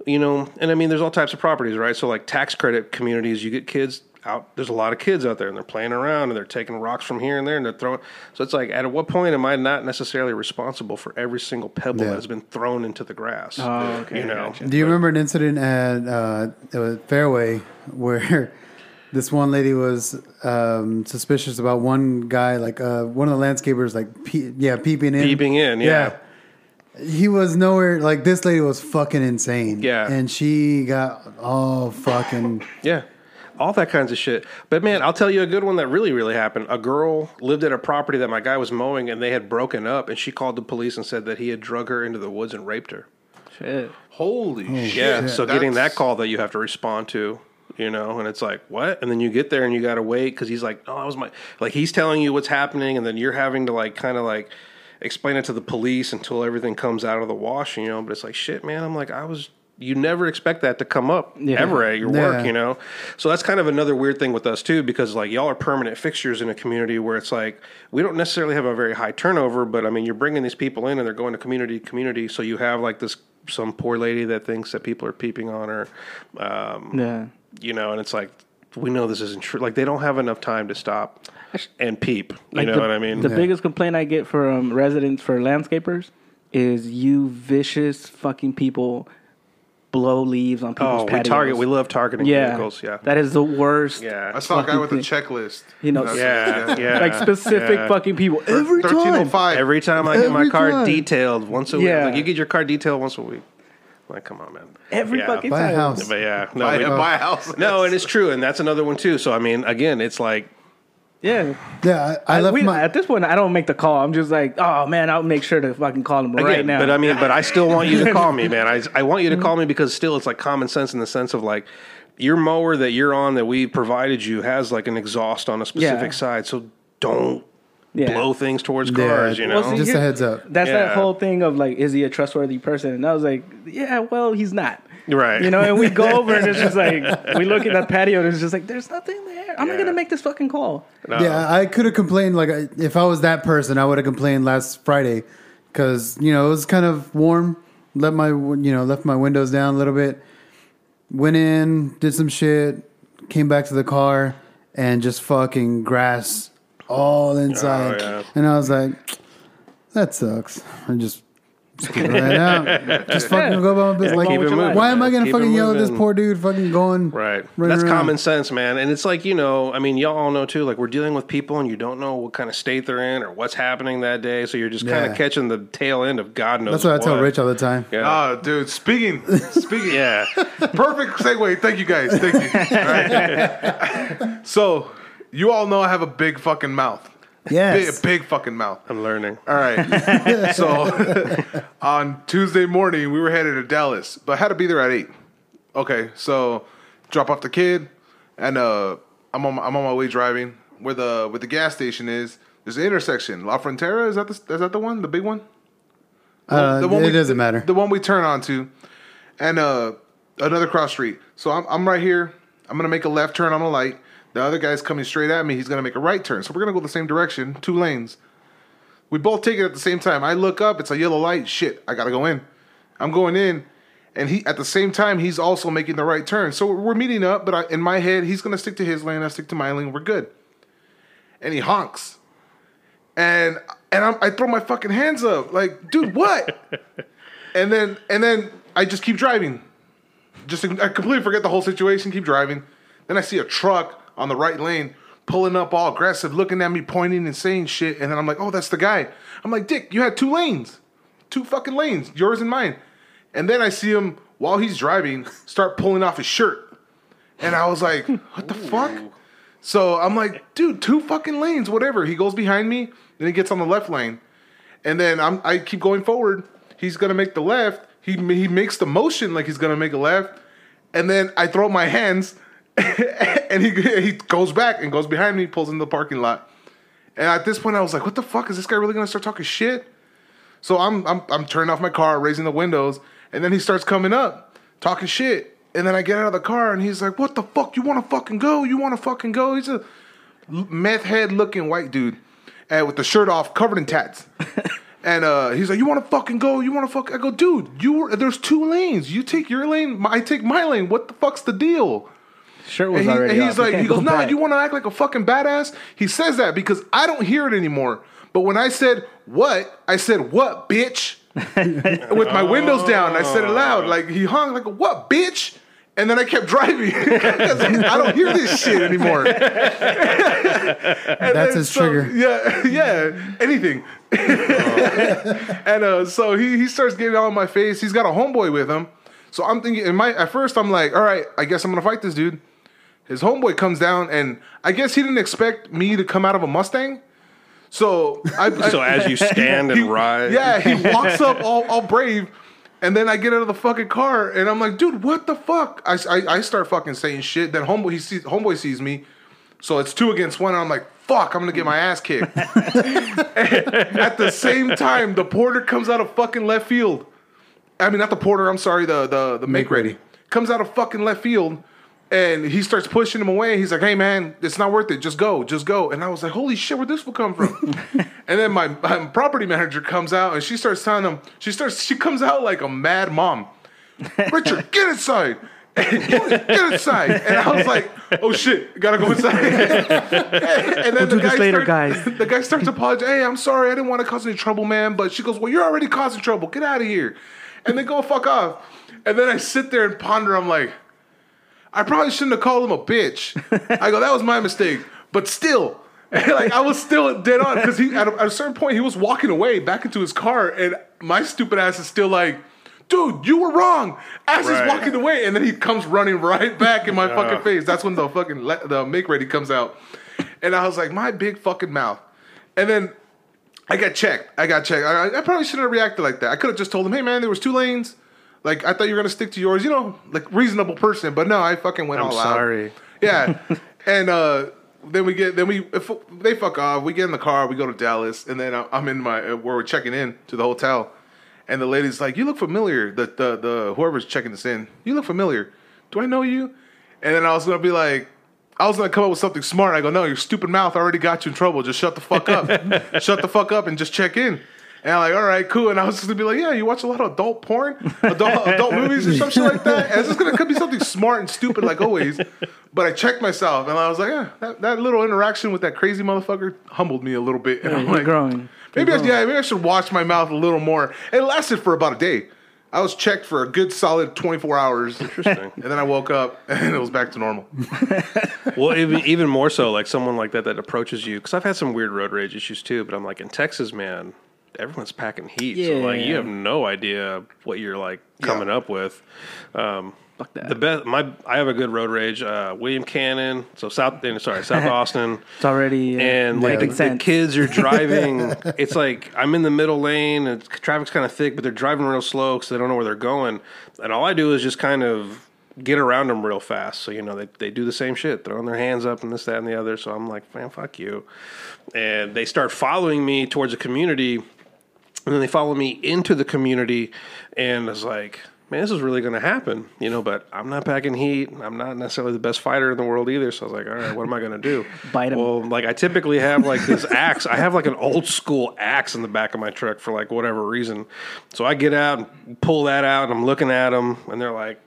S5: you know, and I mean, there's all types of properties, right? So like tax credit communities, you get kids out. There's a lot of kids out there, and they're playing around, and they're taking rocks from here and there, and they're throwing. So it's like, at what point am I not necessarily responsible for every single pebble
S1: Yeah.
S5: that has been thrown into the grass?
S4: Oh, okay,
S5: You know,
S4: gotcha.
S1: Do you remember an incident at uh, it was Fairway [LAUGHS] where this one lady was um, suspicious about one guy, like uh, one of the landscapers, like pe- yeah, peeping in,
S5: Peeping in, yeah.
S1: He was nowhere. Like this lady was fucking insane.
S5: Yeah.
S1: and she got all fucking
S5: yeah. All that kinds of shit. But man, I'll tell you a good one that really, really happened. A girl lived at a property that my guy was mowing, and they had broken up, and she called the police and said that he had drug her into the woods and raped her.
S4: Shit.
S3: Holy shit!
S5: Yeah. So getting that call that you have to respond to, you know, and it's like what? And then you get there and you got to wait because he's like, oh, that was my like he's telling you what's happening, and then you're having to like kind of like explain it to the police until everything comes out of the wash, you know. But it's like shit, man. I'm like, I was. You never expect that to come up
S4: Yeah.
S5: ever at your
S1: Yeah.
S5: work, you know. So that's kind of another weird thing with us too, because like y'all are permanent fixtures in a community where it's like we don't necessarily have a very high turnover, but I mean you're bringing these people in and they're going to community to community, so you have like this some poor lady that thinks that people are peeping on her, um,
S4: Yeah.
S5: you know, and it's like we know this isn't true. Like they don't have enough time to stop and peep. You
S4: Like
S5: know
S4: the,
S5: what I mean?
S4: The biggest complaint I get from residents for landscapers is you vicious fucking people blow leaves on people's
S5: oh, we target. We love targeting
S4: yeah,
S5: vehicles. Yeah.
S4: that is the worst.
S5: yeah.
S3: I saw a guy with a checklist.
S4: You know,
S3: That's-
S5: yeah. Yeah.
S4: like specific
S5: yeah.
S4: fucking people every time.
S3: Oh
S5: every time I get my car
S1: time.
S5: detailed once a week,
S4: Yeah.
S5: like you get your car detailed once a week. Like, come on, man.
S4: Every
S5: Yeah.
S4: fucking
S1: Buy a
S4: time.
S1: house.
S5: But yeah, no,
S3: Buy,
S5: we-
S3: buy a house.
S5: no, and it's true, and that's another one too. So I mean, again, it's like
S4: Yeah,
S1: Yeah, I, I left
S4: we,
S1: my.
S4: at this point, I don't make the call. I'm just like, oh man, I'll make sure to fucking call him right
S5: again,
S4: now.
S5: but I mean, but I still want you to [LAUGHS] call me, man. I I want you to call me because still, it's like common sense in the sense of like your mower that you're on that we provided you has like an exhaust on a specific
S4: Yeah.
S5: side, so don't
S4: Yeah.
S5: blow things towards
S1: Yeah.
S5: cars. You know,
S4: Well, see,
S1: Just a heads up.
S4: That's
S5: Yeah.
S4: that whole thing of like, is he a trustworthy person? And I was like, yeah, well, he's not.
S5: right?
S4: You know, and we go over and it's just [LAUGHS] like we look at that patio and it's just like there's nothing there. I'm not gonna make this fucking call.
S5: No.
S1: Yeah, I could have complained. Like, if I was that person, I would have complained last Friday because you know it was kind of warm. Let my you know left my windows down a little bit. Went in, did some shit, came back to the car, and just fucking grass all inside.
S5: Oh, yeah.
S1: And I was like, that sucks. I just. Right out. [LAUGHS] Just fucking go about my business.
S5: keep
S1: like,
S5: it moving,
S1: why am. I gonna
S5: Keep
S1: fucking yell at this poor dude? Fucking going
S5: Right.
S1: running
S5: That's
S1: around.
S5: common sense, man. And it's like, you know, I mean, y'all all know too, like we're dealing with people and you don't know what kind of state they're in or what's happening that day. So you're just kind
S1: Yeah.
S5: of catching the tail end of God knows
S1: That's what I tell. Rich all the time.
S5: Yeah.
S3: Ah, dude. Speaking, speaking. [LAUGHS]
S5: yeah.
S3: Perfect segue. Thank you guys. Thank you. [LAUGHS] All right. so, you all know I have a big fucking mouth.
S1: Yes.
S3: Big, big fucking mouth.
S5: I'm learning.
S3: All right. [LAUGHS] so, [LAUGHS] on Tuesday morning, we were headed to Dallas, but had to be there at eight. Okay, so drop off the kid, and uh, I'm on my, I'm on my way driving where the where the gas station is. There's an intersection. La Frontera is that the is that the one, the big one?
S1: Uh,
S3: one
S1: it
S3: we-
S1: doesn't matter.
S3: The one we turn onto, and uh, another cross street. So I'm I'm right here. I'm gonna make a left turn on a light. The other guy's coming straight at me. He's gonna make a right turn. So we're gonna go the same direction, two lanes. We both take it at the same time. I look up. It's a yellow light. Shit, I gotta go in. I'm going in, and he at the same time he's also making the right turn. So we're meeting up. But I, in my head, he's gonna stick to his lane. I stick to my lane. We're good. And he honks, and and I'm, I throw my fucking hands up like, dude, what? [LAUGHS] and then and then I just keep driving. Just I completely forget the whole situation. Keep driving. Then I see a truck on the right lane pulling up all aggressive, looking at me, pointing and saying shit. And then I'm like, oh, that's the guy. I'm like, Dick, you had two lanes, two fucking lanes, yours and mine. And then I see him while he's driving start pulling off his shirt, and I was like, [LAUGHS] what the fuck? So I'm like, dude, two fucking lanes, whatever. He goes behind me, then he gets on the left lane, and then I'm I keep going forward. He's gonna make the left. He he makes the motion like he's gonna make a left, and then I throw my hands, [LAUGHS] and he he goes back and goes behind me, pulls in the parking lot. And at this point, I was like, what the fuck is this guy really gonna start talking shit? So I'm I'm I'm turning off my car, raising the windows, and then he starts coming up, talking shit. And then I get out of the car, and he's like, "What the fuck? You want to fucking go? You want to fucking go?" He's a meth head looking white dude, and with the shirt off, covered in tats. [LAUGHS] and uh, he's like, "You want to fucking go? You want to fuck?" I go, "Dude, you were, there's two lanes. You take your lane, I take my lane. What the fuck's the deal?"
S4: Shirt was
S3: And, he,
S4: already.
S3: and he's
S4: off.
S3: like, he [LAUGHS] goes,
S4: go
S3: no,
S4: back."
S3: you want to act like a fucking badass? He says that because I don't hear it anymore. But when I said what, I said what, bitch, [LAUGHS] with my windows down. I said it loud, like he hung, like what, bitch. And then I kept [LAUGHS] driving because I don't hear this shit anymore. And
S1: That's his
S3: so-
S1: trigger.
S3: Yeah, yeah, anything. and uh, so he he starts getting all in my face. He's got a homeboy with him. So I'm thinking, in my at first I'm like, all right, I guess I'm gonna fight this dude. His homeboy comes down, and I guess he didn't expect me to come out of a Mustang. So I, I [LAUGHS]
S5: So as you stand and [LAUGHS] ride,
S3: Yeah, he [LAUGHS] walks up all, all brave, and then I get out of the fucking car, and I'm like, dude, what the fuck? I, I, I start fucking saying shit. Then homeboy he sees homeboy sees me, so it's two against one. And I'm like, fuck, I'm gonna get my ass kicked. At the same time, the porter comes out of fucking left field. I mean, not the porter. I'm sorry, the the the make ready comes out of fucking left field. And he starts pushing him away. He's like, "Hey man, it's not worth it. Just go, just go." And I was like, "Holy shit, where this will come from?" [LAUGHS] and then my, my property manager comes out and she starts telling him. She starts. She comes out like a mad mom. [LAUGHS] Richard, get inside. [LAUGHS] get inside. And I was like, "Oh shit, gotta go inside." and then we'll
S4: do this later,
S3: starts-
S4: guys.
S3: The guy starts apologizing. Hey, I'm sorry, I didn't want to cause any trouble, man. But she goes, "Well, you're already causing trouble. Get out of here." And then go fuck off. And then I sit there and ponder. I'm like. I probably shouldn't have called him a bitch. I go, that was my mistake. But still, [LAUGHS] like I was still dead on because he at a, at a certain point he was walking away back into his car, and my stupid ass is still like, dude, you were wrong. As
S5: Right.
S3: he's walking away, and then he comes running right back in my fucking face. That's when the fucking le- the make ready comes out, and I was like, my big fucking mouth, and then. I got checked. I got checked. I, I probably shouldn't have reacted like that. I could have just told him, "Hey, man, there was two lanes. Like I thought you were gonna stick to yours. You know, like reasonable person." But no, I fucking went
S5: I'm
S3: all
S5: sorry.
S3: out. Yeah, [LAUGHS] and uh, then we get then we if they fuck off. We get in the car. We go to Dallas, and then I'm in my uh, where we're checking in to the hotel, and the lady's like, "You look familiar." The the the whoever's checking us in, you look familiar. Do I know you? And then I was gonna be like. I was gonna come up with something smart. I go, no, your stupid mouth already got you in trouble. Just shut the fuck up. [LAUGHS] shut the fuck up and just check in. And I'm like, all right, cool. And I was just gonna be like, yeah, you watch a lot of adult porn, adult, adult movies, or some shit like that. And it's just gonna be something smart and stupid like always. But I checked myself, and I was like, yeah, that, that little interaction with that crazy motherfucker humbled me a little bit. And I'm
S4: You're
S3: like,
S4: growing.
S3: maybe I, yeah, maybe I should watch my mouth a little more. It lasted for about a day. I was checked for a good solid 24 hours.
S5: Interesting.
S3: And then I woke up and [LAUGHS] it was back to normal. [LAUGHS]
S5: well, even even more so, like someone like that that approaches you, because I've had some weird road rage issues too. But I'm like in Texas, man, everyone's packing heat, so like you have no idea what you're like coming up with. Um,
S4: Fuck that.
S5: The best, my I have a good road rage. Uh, William Cannon, so South, sorry, South [LAUGHS] Austin.
S4: It's already uh,
S5: and like the,
S4: making
S5: the kids are driving. [LAUGHS] it's like I'm in the middle lane and traffic's kind of thick, but they're driving real slow because they don't know where they're going. And all I do is just kind of get around them real fast. So you know they they do the same shit, throwing their hands up and this, that, and the other. So I'm like, man, fuck you. And they start following me towards a community, and then they follow me into the community, and it's like. Man, this is really going to happen, you know. But I'm not packing heat. I'm not necessarily the best fighter in the world either. So I was like, all right, what am I going to do? [LAUGHS]
S4: Bite 'em.
S5: Well, like I typically have like this axe. I have like an old school axe in the back of my truck for like whatever reason. So I get out and pull that out, and I'm looking at them, and they're like,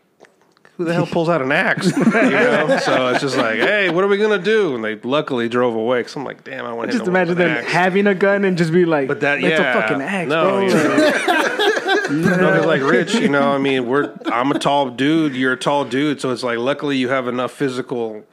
S5: "Who the hell pulls out an axe? [LAUGHS] you know. So it's just like, "Hey, what are we gonna do?" And they luckily drove away. Because I'm like, "Damn, I want to
S4: Just imagine them having a gun and just be like,
S5: But that,
S4: it's
S5: yeah,
S4: a fucking axe,
S5: no,
S4: bro.
S5: you know. [LAUGHS] no, 'cause, like Rich, you know, I mean, we're I'm a tall dude, you're a tall dude, so it's like luckily you have enough physical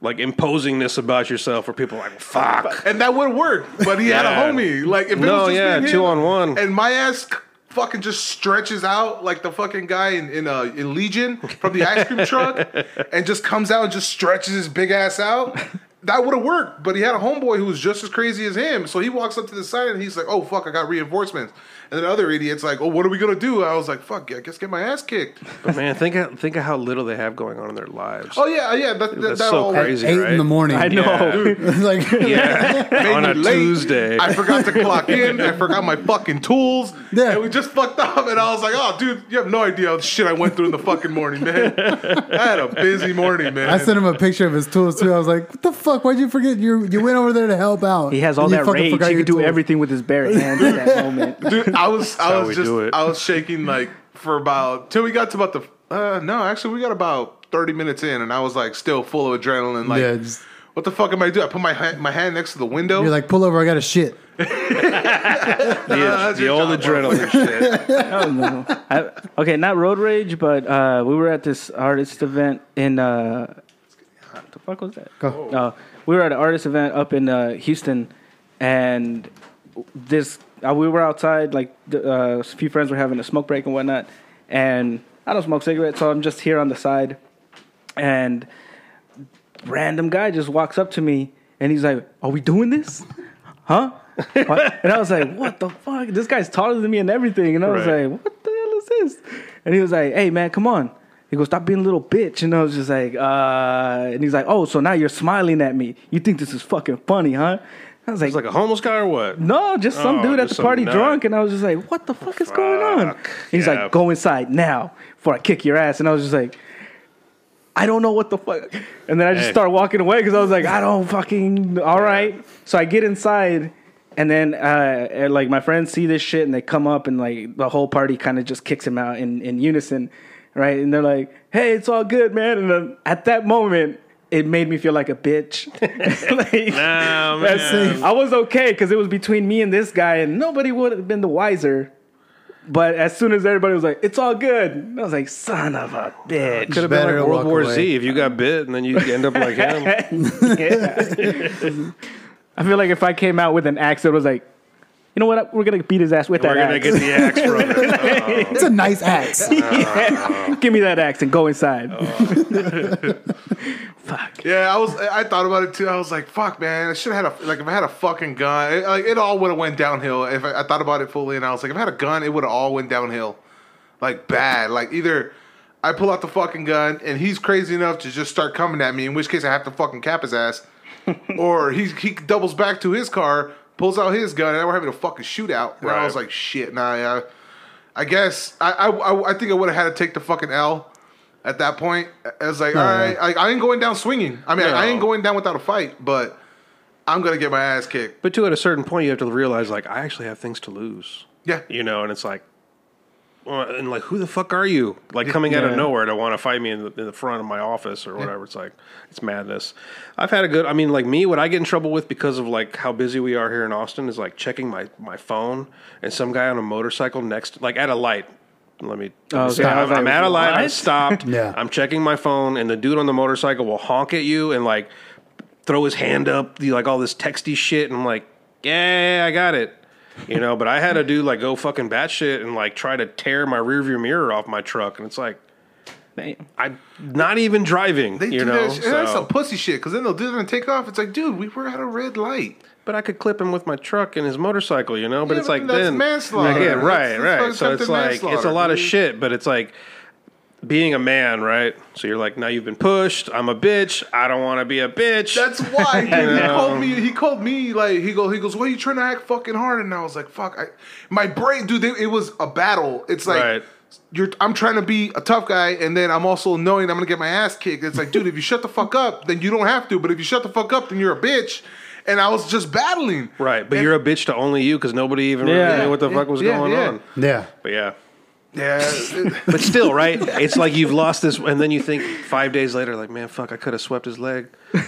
S5: like imposingness about yourself where people are like fuck.
S3: And that would work, but he had a homie. Like if it
S5: No,
S3: was just
S5: yeah, two
S3: him,
S5: on one.
S3: and my ass c- fucking just stretches out like the fucking guy in in, uh, in Legion from the ice cream truck, [LAUGHS] and just comes out and just stretches his big ass out. That would have worked, but he had a homeboy who was just as crazy as him. So he walks up to the side and he's like, "Oh fuck, I got reinforcements." And then the other idiot's like, "Oh, what are we gonna do?" I was like, "Fuck, I guess get my ass kicked."
S5: But man, think of, think of how little they have going on in their lives.
S3: Oh yeah, yeah, that, that,
S5: That's
S3: that
S5: so
S3: all
S5: crazy.
S1: Eight
S5: right?
S1: in the morning.
S4: I know.
S5: Yeah. [LAUGHS]
S1: like,
S5: Yeah, [LAUGHS] on a
S3: me late.
S5: Tuesday.
S3: I forgot to clock in. I forgot my fucking tools.
S1: Yeah.
S3: And we just fucked up. And I was like, oh, dude, you have no idea how the shit I went through in the fucking morning, man. I had a busy morning, man.
S1: I sent him a picture of his tools too. I was like, "What the fuck? Why'd you forget? You you went over there to help out.
S4: He has all
S1: And you
S4: that rage.
S1: forgot
S4: He
S1: your
S4: can do
S1: tools."
S4: everything with his bare hands at that moment. [LAUGHS]
S3: Dude, I was, I was just. I was shaking like for about till we got to about the. Uh, no, actually, we got about thirty minutes in, and I was like still full of adrenaline. Like,
S1: Yeah, just-
S3: what the fuck am I doing? I put my hand, my hand next to the window.
S1: You're like, pull over. I got a shit. [LAUGHS]
S5: the,
S3: that's
S5: the old
S3: job,
S5: adrenaline shit. [LAUGHS]
S4: I don't. I, okay, not road rage, but uh, we were at this artist event in. Uh, what the fuck was that?
S1: Go.
S4: No, we were at an artist event up in uh, Houston, and this uh, we were outside. Like the, uh, a few friends were having a smoke break and whatnot, and I don't smoke cigarettes, so I'm just here on the side, and random guy just walks up to me and he's like, "Are we doing this? Huh?" And I was like, "What the fuck? This guy's taller than me and everything." And I was
S5: Right.
S4: like, "What the hell is this?" And he was like, "Hey man, come on." He goes, "Stop being a little bitch." And I was just like, "Uh," and he's like, "Oh, so now you're smiling at me? You think this is fucking funny, huh?" I was like,
S5: It's like a homeless guy or what?
S4: no, just some
S5: Oh,
S4: dude at the party
S5: nut.
S4: drunk, and I was just like, "What the fuck is going on?"
S5: Fuck,
S4: He's
S5: yeah.
S4: like, "Go inside now before I kick your ass," and I was just like, "I don't know what the fuck," and then I just
S5: Hey.
S4: start walking away because I was like, "I don't fucking all right." So I get inside, and then uh, and, like my friends see this shit, and they come up, and like the whole party kind of just kicks him out in in unison, right? And they're like, "Hey, it's all good, man." And then at that moment. It made me feel like a bitch. [LAUGHS] Like-
S5: Nah,
S4: that's-
S5: man.
S4: I was okay because it was between me and this guy, and nobody would have been the wiser. But as soon as everybody was like, "It's all good," I was like, "Son of a bitch!"
S5: Could have been
S1: better
S5: like World War
S1: away.
S5: Z if you got bit and then you end up like him. [LAUGHS] [LAUGHS]
S4: I feel like if I came out with an axe, it was like, you know what? We're gonna beat his ass with that.
S5: We're gonna
S4: axe.
S5: get the axe from it. [LAUGHS]
S1: It's a nice axe. [LAUGHS] [LAUGHS]
S4: Give me that axe and go inside. Oh. Fuck.
S3: Yeah, I was. I thought about it too. I was like, "Fuck, man! I should have had a like. If I had a fucking gun, it, like it all would have went downhill. If I, I thought about it fully, and I was like, if I had a gun, it would have all went downhill, like bad. Like either I pull out the fucking gun and he's crazy enough to just start coming at me, in which case I have to fucking cap his ass, or he he doubles back to his car, pulls out his gun, and we're having a fucking shootout. And I was like, shit, nah, yeah. I guess I I, I, think I would have had to take the fucking L. At that point, I was like, all right, I, I ain't going down swinging. I mean, I, I ain't going down without a fight, but I'm gonna get my ass kicked.
S5: But to at a certain point, you have to realize like I actually have things to lose.
S3: Yeah,
S5: You know, and it's like, and like, who the fuck are you? Like coming out of nowhere to want to fight me in the, in the front of my office or whatever. It's like, it's madness. I've had a good. I mean, like me, what I get in trouble with because of like how busy we are here in Austin is like checking my my phone and some guy on a motorcycle next, like at a light. Let me.
S4: Oh, okay.
S5: I'm,
S4: I was like,
S5: I'm at a light. I stopped.
S1: Yeah.
S5: I'm checking my phone, and the dude on the motorcycle will honk at you and like throw his hand up, like all this texty shit, and I'm like, yeah, I got it. You know, but I had to do like go fucking batshit and like try to tear my rearview mirror off my truck, and it's like
S4: Damn.
S5: I'm not even driving.
S3: they
S5: you
S3: do
S5: know,
S3: that. Shit. That's some pussy shit. Because then they'll do that and take off. It's like, dude, we were at a red light.
S5: but I could clip him with my truck and his motorcycle, you know. But
S3: Yeah,
S5: it's
S3: but
S5: like
S3: that's
S5: then
S3: manslaughter.
S5: Yeah, right,
S3: that's
S5: right.
S3: fucking
S5: So it's like it's a
S3: manslaughter,
S5: lot of shit, but it's like being a man, right? So you're like, now you've been pushed. I'm a bitch. I don't want to be a bitch.
S3: That's why [LAUGHS] he, he called me. He called me like he goes. He goes. Why are you trying to act fucking hard? And I was like, fuck. I, my brain, dude. They, it was a battle. It's like
S5: Right.
S3: you're. I'm trying to be a tough guy, and then I'm also knowing I'm gonna get my ass kicked. It's like, dude, if you shut the fuck up, then you don't have to. But if you shut the fuck up, then you're a bitch. And I was just battling.
S5: right, but
S3: And-
S5: you're a bitch to only you because nobody even
S4: Yeah.
S5: really knew what the fuck was
S3: Yeah,
S5: going
S3: yeah.
S5: on.
S1: Yeah.
S5: But yeah.
S3: Yeah.
S5: But still, right? It's like you've lost this, and then you think five days later, like, man, fuck, I could have swept his leg. [LAUGHS]
S4: Yo,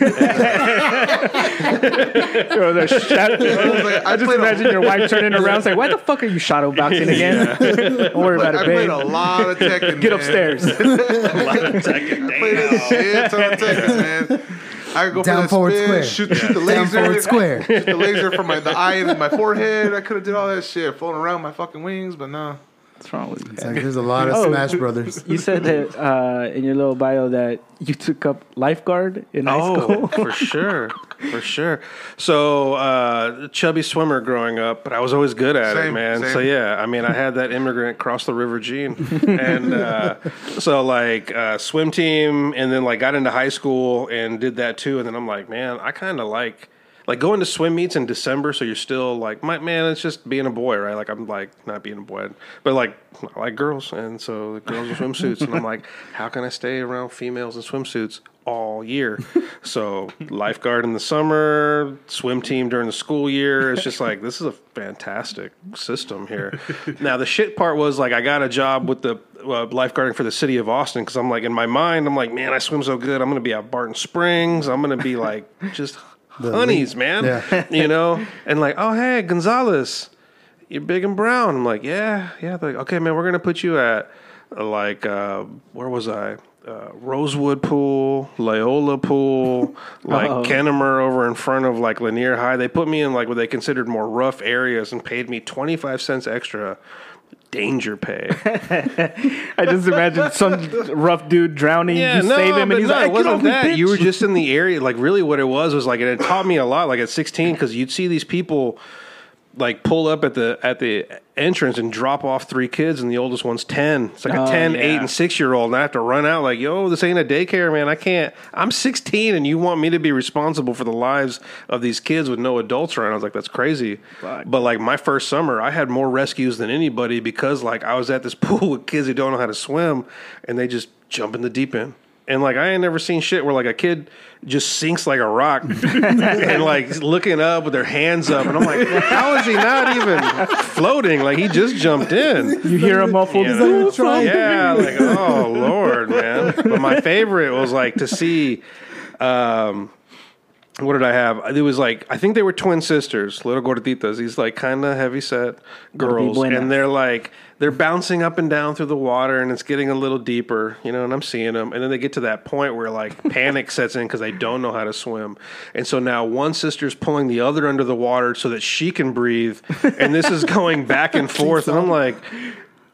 S4: the shot-
S3: like,
S4: I just
S3: played a-
S4: imagine your wife turning around saying, "Why the fuck are you shadow boxing again?" Don't worry about
S3: I
S4: it,
S3: played
S4: babe.
S3: a lot of Tekken.
S4: Get
S3: man.
S4: upstairs. [LAUGHS]
S3: I played a shit ton of Tekken, man. I could go
S1: Down
S3: for that
S1: forward
S3: spin,
S1: square.
S3: shoot, shoot the
S1: Down
S3: laser,
S1: forward square.
S3: shoot the laser from my the eye and my forehead. I could have did all that shit, floating around my fucking wings, but no.
S4: What's wrong with you?
S1: It's like there's a lot of
S4: Oh.
S1: Smash Brothers.
S4: You said that uh, in your little bio that you took up lifeguard in high
S5: Oh,
S4: school.
S5: for sure, for sure. So, uh, chubby swimmer growing up, but I was always good at it, man.
S3: same.
S5: So yeah, I mean, I had that immigrant cross the river gene, and uh, so like uh, swim team, and then like got into high school and did that too, and then I'm like, man, I kind of like. Like going to swim meets in December, so you're still like, my man, it's just being a boy, right? Like I'm like not being a boy, but like I like girls, and so the girls in swimsuits, and I'm like, how can I stay around females in swimsuits all year? [LAUGHS] So lifeguard in the summer, swim team during the school year. It's just like this is a fantastic system here. now the shit part was like I got a job with the uh, lifeguarding for the city of Austin because I'm like in my mind I'm like, man, I swim so good. I'm gonna be at Barton Springs. I'm gonna be like just honeys, man.
S1: Yeah. [LAUGHS]
S5: you know, and like, oh hey, Gonzalez, you're big and brown. I'm like, yeah, yeah. They're like, okay, man, we're gonna put you at uh, like uh, where was I? Uh, Rosewood Pool, Loyola Pool, [LAUGHS] like
S4: Uh-oh.
S5: Kennemer over in front of like Lanier High. They put me in like what they considered more rough areas and paid me 25 cents extra danger pay. [LAUGHS]
S4: I just imagine some rough dude drowning. you save him, and he's
S5: no,
S4: like,
S5: it
S4: "Get off
S5: wasn't that.
S4: bitch."
S5: You were just in the area. Like, really, what it was was like, and it taught me a lot. Like at 16, because you'd see these people like pull up at the at the entrance and drop off three kids, and the oldest one's 10. It's like a
S4: Oh,
S5: 10,
S4: yeah.
S5: 8, and 6 year old, and I have to run out like, yo, this ain't a daycare, man. I can't. I'm 16, and you want me to be responsible for the lives of these kids with no adults around. I was like, that's crazy.
S4: Fuck.
S5: But like my first summer, I had more rescues than anybody because like I was at this [LAUGHS] pool with kids who don't know how to swim, and they just jump in the deep end. And like I ain't never seen shit where like a kid just sinks like a rock [LAUGHS] and like looking up with their hands up, and I'm like, how is he not even floating? Like he just jumped in.
S4: You hear him muffled.
S5: You
S4: "Ooh,
S5: know?
S4: trying."
S5: Yeah, like oh lord, man. But my favorite was like to see. Um, what did I have? It was like I think they were twin sisters, little gorditas. These like kind of heavy set girls, and they're like they're bouncing up and down through the water, and it's getting a little deeper, you know. And I'm seeing them, and then they get to that point where like [LAUGHS] panic sets in because they don't know how to swim, and so now one sister's pulling the other under the water so that she can breathe, and this is [LAUGHS] going back and forth, and I'm like.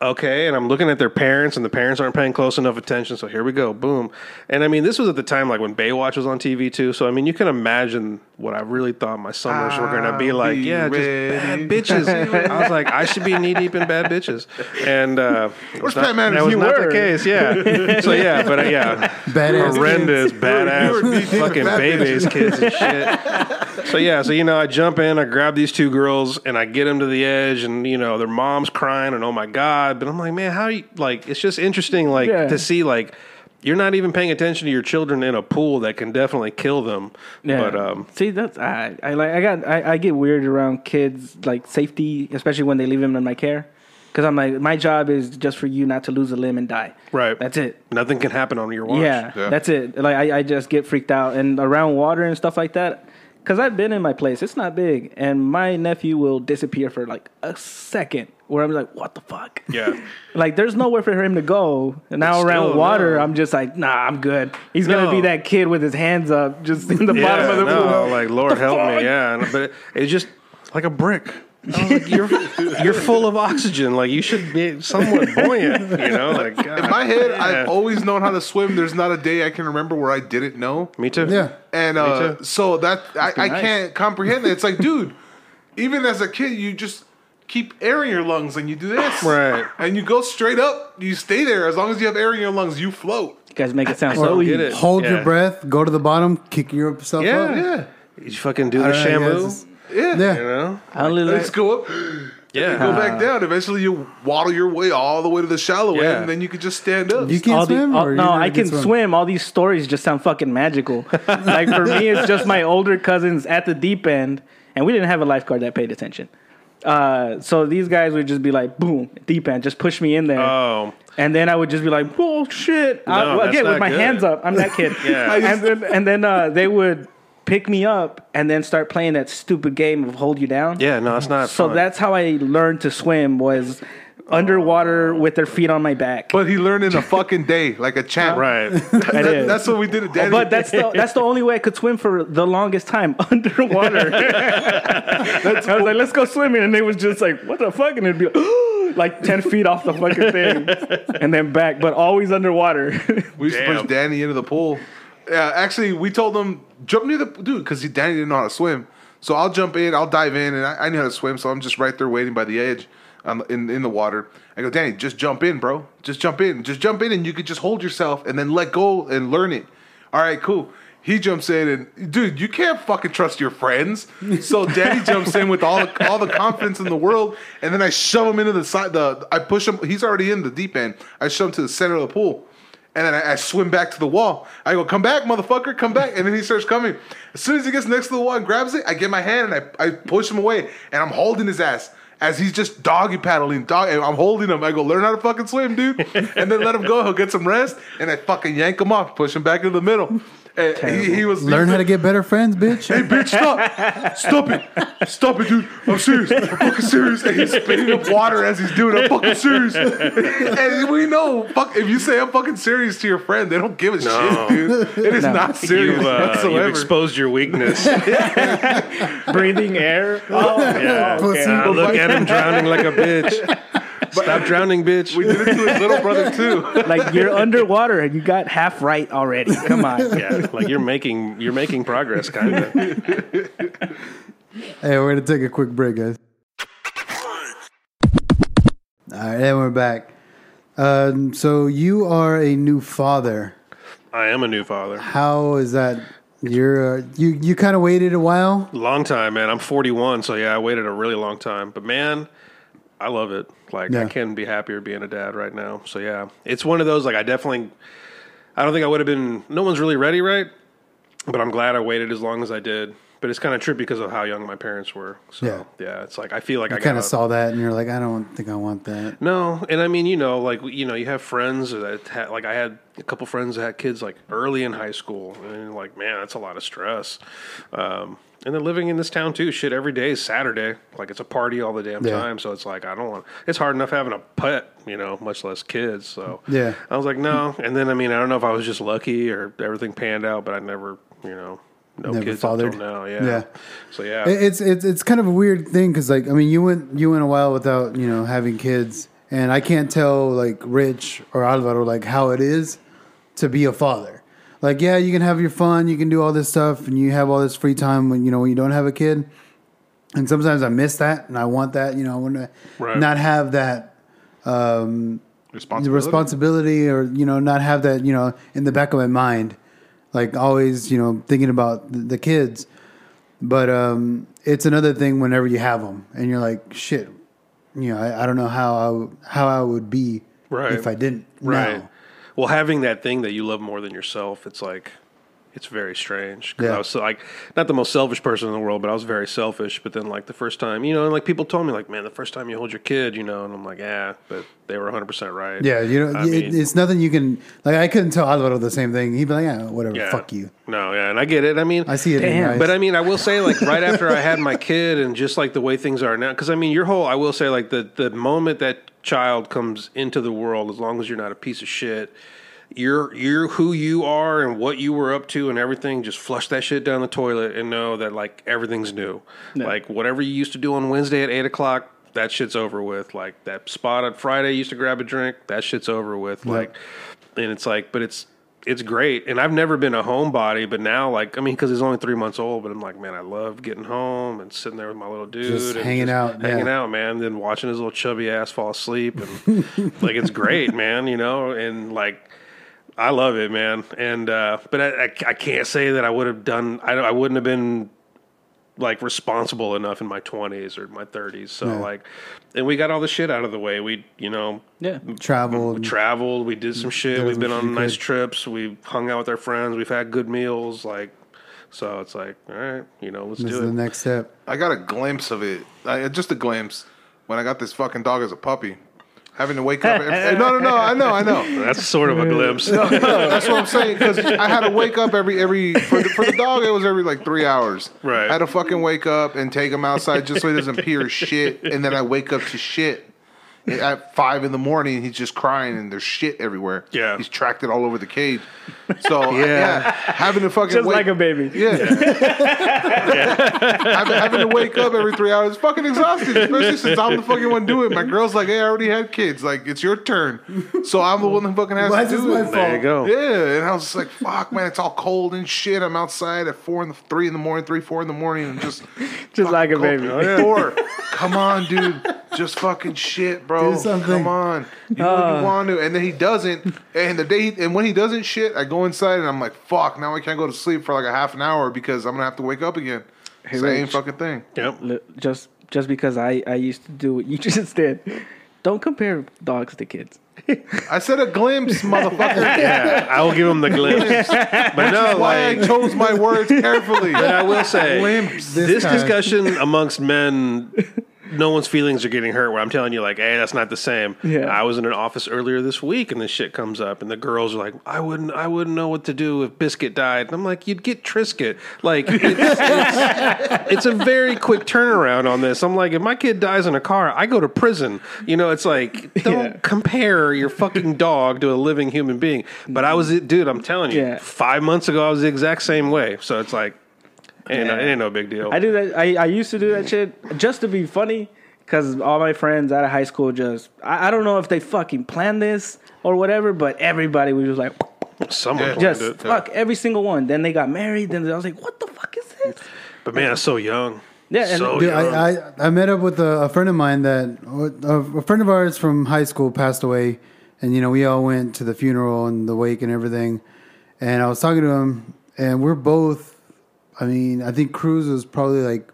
S5: Okay, and I'm looking at their parents, and the parents aren't paying close enough attention. So here we go, boom. And I mean, this was at the time like when Baywatch was on TV too. So I mean, you can imagine what I really thought my summers were going to be like.
S3: be
S5: yeah, just bad bitches. I was like, I should be knee deep in bad bitches. And uh,
S3: Where's Pam Anderson?
S5: that was
S3: You
S5: not
S4: were.
S5: the case. Yeah. so yeah, but uh, yeah,
S1: Badass
S5: horrendous,
S3: you were
S5: badass, fucking
S3: bad
S5: babies, kids, and shit. So yeah, so you know, I jump in, I grab these two girls, and I get them to the edge, and you know, their mom's crying, and oh my god, but I'm like, man, how you like? It's just interesting, like
S4: Yeah.
S5: to see like. You're not even paying attention to your children in a pool that can definitely kill them.
S4: Yeah.
S5: But um,
S4: see, that's I, I like I got I, I get weird around kids like safety, especially when they leave them in my care, because I'm like my job is just for you not to lose a limb and die.
S5: Right.
S4: That's it.
S5: nothing can happen on your watch.
S4: Yeah,
S3: Yeah.
S4: that's it. Like I, I just get freaked out and around water and stuff like that. Cause I've been in my place. It's not big, and my nephew will disappear for like a second. Where I'm like, what the fuck?
S5: Yeah. [LAUGHS]
S4: Like, there's nowhere for him to go. And now around
S5: still,
S4: water,
S5: no.
S4: I'm just like, nah, I'm good. He's gonna be that kid with his hands up, just in the bottom of the
S5: no,
S4: pool.
S5: like Lord help me, yeah. But it, it's just like a brick. I was like, you're [LAUGHS] you're full of oxygen. Like you should be somewhat buoyant. You know, like God.
S3: In my head,
S5: Yeah.
S3: I've always known how to swim. There's not a day I can remember where I didn't know.
S5: me too.
S1: Yeah.
S3: And uh,
S5: too.
S3: so that I, I
S4: nice.
S3: can't comprehend it. It's like, dude, even as a kid, you just keep air in your lungs and you do this.
S5: Right.
S3: And you go straight up. You stay there. As long as you have air in your lungs, you float.
S4: You guys make it sound
S5: Or
S4: so
S5: get
S4: easy.
S1: Hold
S5: Yeah.
S1: your breath, go to the bottom, kick yourself
S5: Yeah.
S1: up.
S3: Yeah.
S5: You fucking do the
S1: I know,
S5: shamu.
S1: Yes,
S3: Yeah.
S1: Yeah.
S5: You know.
S4: I only
S3: Let's
S4: like,
S3: go up. [GASPS]
S5: Yeah.
S3: Go back down. Eventually, you waddle your way all the way to the shallow
S5: Yeah.
S3: end, and then you can just stand up.
S1: You can't
S4: all the-
S1: swim?
S4: all- no, I can swim. All these stories just sound fucking magical. [LAUGHS] like for me, it's just my older cousins at the deep end, and we didn't have a lifeguard that paid attention. Uh, so these guys would just be like, boom, deep end, just push me in there.
S5: Oh.
S4: And then I would just be like, "Oh shit!" I-
S5: No, that's
S4: again, with my
S5: good.
S4: hands up, I'm that kid. [LAUGHS]
S5: Yeah.
S4: And then and then uh, they would pick me up and then start playing that stupid game of hold you down.
S5: Yeah. No, it's not.
S4: So
S5: fun.
S4: that's how I learned to swim was underwater with their feet on my back.
S3: but he learned in a fucking day, like a champ.
S5: right.
S4: I [LAUGHS]
S3: That- that's what we did at Danny.
S4: but that's the that's the only way I could swim for the longest time [LAUGHS] underwater. [LAUGHS] I was like, "Let's go swimming," and they was just like, "What the fuck?" And it'd be like, [GASPS] like ten feet off the fucking thing, and then back, but always underwater.
S3: We used to push Danny into the pool. Yeah, actually, we told him jump near the dude because Danny didn't know how to swim. So I'll jump in, I'll dive in, and I, I knew how to swim, so I'm just right there waiting by the edge, on, in in the water. I go, Danny, just jump in, bro. Just jump in, just jump in, and you could just hold yourself and then let go and learn it. All right, cool. He jumps in and dude, you can't fucking trust your friends. So [LAUGHS] Danny jumps in with all the, all the confidence in the world, and then I shove him into the side. The I push him. He's already in the deep end. I shove him to the center of the pool. And then I, I swim back to the wall. I go, come back, motherfucker, come back. And then he starts coming. As soon as he gets next to the wall and grabs it, I get my hand and I, I push him away. And I'm holding his ass as he's just doggy paddling. Dog, I'm holding him. I go, learn how to fucking swim, dude. and then let him go. He'll get some rest. And I fucking yank him off, push him back into the middle. And he, he was
S1: Learn
S3: he
S1: how to get better friends, bitch.
S3: Hey, bitch, stop. Stop it. Stop it, dude. I'm serious. I'm fucking serious. And he's spitting up water as he's doing it. I'm fucking serious. [LAUGHS] And we know, fuck, if you say I'm fucking serious to your friend, they don't give a
S5: No.
S3: shit, dude. It is not serious
S5: You've, uh, you've exposed your weakness. [LAUGHS]
S4: Breathing air. Oh,
S5: Yeah.
S1: Pussy.
S5: I look at him drowning like a bitch. [LAUGHS] [LAUGHS] Stop drowning, bitch.
S3: We did it to his little brother too. [LAUGHS]
S4: Like you're underwater and you got half right already. Come on. [LAUGHS]
S5: yeah, like you're making you're making progress, kind of.
S1: Hey, we're gonna take a quick break, guys. All right, and we're back. Um, so you are a new father.
S5: I am a new father.
S1: How is that? You're uh, you you kind of waited a while.
S5: Long time, man. I'm 41, so yeah, I waited a really long time. But man, I love it. Like
S1: Yeah.
S5: I can't be happier being a dad right now. So yeah, it's one of those. Like I definitely, I don't think I would have been. No one's really ready, right? But I'm glad I waited as long as I did. But it's kind of true because of how young my parents were. So
S1: Yeah.
S5: yeah, it's like I feel like I
S1: I kind of saw that, and you're like, I don't think I want that.
S5: No, and I mean, you know, like you know, you have friends that had, like I had a couple friends that had kids like early in high school, and like, man, that's a lot of stress. Um, and then living in this town too, shit, every day is Saturday. Like it's a party all the damn
S1: Yeah.
S5: time. So it's like I don't want. It's hard enough having a pet, you know, much less kids. So
S1: Yeah.
S5: I was like, no. And then I mean, I don't know if I was just lucky or everything panned out, but I never, you know, no
S1: Never
S5: kids
S1: fathered?
S5: until now. Yeah.
S1: Yeah.
S5: So yeah.
S1: It's it's it's kind of a weird thing because like I mean you went you went a while without you know having kids, and I can't tell like Rich or Alvaro like how it is to be a father. Like yeah, you can have your fun, you can do all this stuff, and you have all this free time when you know when you don't have a kid. And sometimes I miss that, and I want that. You know, I want to
S5: Right.
S1: not have that the
S3: Responsibility.
S1: responsibility or you know not have that you know in the back of my mind like always you know thinking about the, the kids but um it's another thing whenever you have them and you're like shit you know i, I don't know how I, w- how I would be
S5: Right.
S1: if i didn't
S5: Right.
S1: now.
S5: Well, having that thing that you love more than yourself, it's like it's very strange. 'Cause
S1: Yeah.
S5: I was so, like not the most selfish person in the world, but I was very selfish. But then like the first time, you know, and like people told me like, man, the first time you hold your kid, you know, and I'm like, yeah, but they were 100 percent right.
S1: yeah you know it,
S5: mean,
S1: it's nothing you can like i couldn't tell alvaro the same thing he'd be like yeah whatever
S5: yeah.
S1: fuck you
S5: No, yeah, and I get it. I mean,
S1: i see it
S4: Damn.
S5: But I mean, I will say, like, right after I had my kid, and just like the way things are now, because I mean, your whole, I will say, like, the the moment that child comes into the world, as long as you're not a piece of shit, you're you're who you are and what you were up to and everything. Just flush that shit down the toilet and know that like everything's new. Like whatever you used to do on Wednesday at eight o'clock. That shit's over with. Like that spot on Friday, used to grab a drink. That shit's over with. Like, and it's like, but it's it's great. And I've never been a homebody, but now, like, I mean, because he's only three months old, but I'm like, man, I love getting home and sitting there with my little dude,
S1: Just
S5: and
S1: hanging out,
S5: hanging
S1: yeah.
S5: out, man. Then watching his little chubby ass fall asleep, and like, it's great, [LAUGHS] man. You know, and like. I love it, man, and uh, but I, I, I can't say that I would have done. I, I wouldn't have been like responsible enough in my twenties or my thirties. So
S1: Yeah.
S5: like, and we got all the shit out of the way. We, you know,
S4: Yeah.
S1: traveled
S5: we traveled. We did some shit. We've been on nice
S1: could.
S5: trips. We hung out with our friends. We've had good meals. Like, so it's like, all right, you know, let's
S1: this is
S5: do
S1: the next step
S3: I got a glimpse of it, I, just a glimpse, when I got this fucking dog as a puppy. Having to wake up. Every, no, no, no. I know, I know. [LAUGHS]
S5: That's sort of a glimpse.
S3: No, That's what I'm saying. Because I had to wake up every every for the, for the dog. It was every like three hours.
S5: Right.
S3: I had to fucking wake up and take him outside just so he doesn't pee or shit. And then I wake up to shit at five in the morning. He's just crying and there's shit everywhere.
S5: Yeah.
S3: he's tracked it all over the cage. [LAUGHS] So yeah, having to fucking
S4: Just
S3: wake,
S4: like a baby.
S3: yeah. [LAUGHS] having, having to wake up every three hours is fucking exhausting, especially since I'm the fucking one doing it. My girl's like, hey, I already had kids. Like, it's your turn. So I'm the one that fucking has
S1: Why
S3: to
S1: is this
S3: do
S1: my
S3: it.
S1: fault?
S5: There you go.
S3: Yeah, and I was just like, "Fuck, man, it's all cold and shit." I'm outside at four in the three in the morning, three four in the morning, and just [LAUGHS]
S4: Just like a
S3: fucking
S4: baby.
S3: cold. Thor, come on, dude, just fucking shit, bro.
S1: Do something.
S3: Come on, you know what you uh. want to, and then he doesn't. And the day, he, and when he doesn't shit, I go inside and I'm like, "Fuck, now I can't go to sleep for like a half an hour because I'm gonna have to wake up again." Same
S4: Rich.
S3: fucking thing.
S5: Yep.
S4: Just just because I I used to do what you [LAUGHS] just did. Don't compare dogs to kids.
S3: I said a glimpse, [LAUGHS] motherfucker.
S5: Yeah, I will give him the glimpse. But no,
S3: Why I chose my words carefully. [LAUGHS]
S5: but I will say,
S3: Glimpse.
S1: This
S5: this discussion amongst men, no one's feelings are getting hurt. Where I'm telling you, like, hey, that's not the same.
S4: Yeah.
S5: I was in an office earlier this week, and this shit comes up, and the girls are like, I wouldn't, I wouldn't know what to do if Biscuit died. And I'm like, you'd get Triscuit. Like, it's, it's, it's a very quick turnaround on this. I'm like, if my kid dies in a car, I go to prison. You know, it's like, don't
S4: Yeah.
S5: compare your fucking dog to a living human being. But I was, dude, I'm telling you,
S4: Yeah.
S5: five months ago, I was the exact same way. So it's like, ain't, no, it ain't no big deal.
S4: I do that. I, I used to do that mm. shit just to be funny because all my friends out of high school just I, I don't know if they fucking planned this or whatever, but everybody was just like
S5: Someone
S3: Yeah.
S5: planned
S4: just
S5: it.
S4: fuck every single one. Then they got married. Then I was like, what the fuck is this?
S5: But man, it's so young.
S4: Yeah, and-
S5: so
S1: Dude,
S5: young.
S1: I, I, I met up with a, a friend of mine that a, a friend of ours from high school passed away, and you know we all went to the funeral and the wake and everything. And I was talking to him, and we're both. I mean, I think Cruz was probably like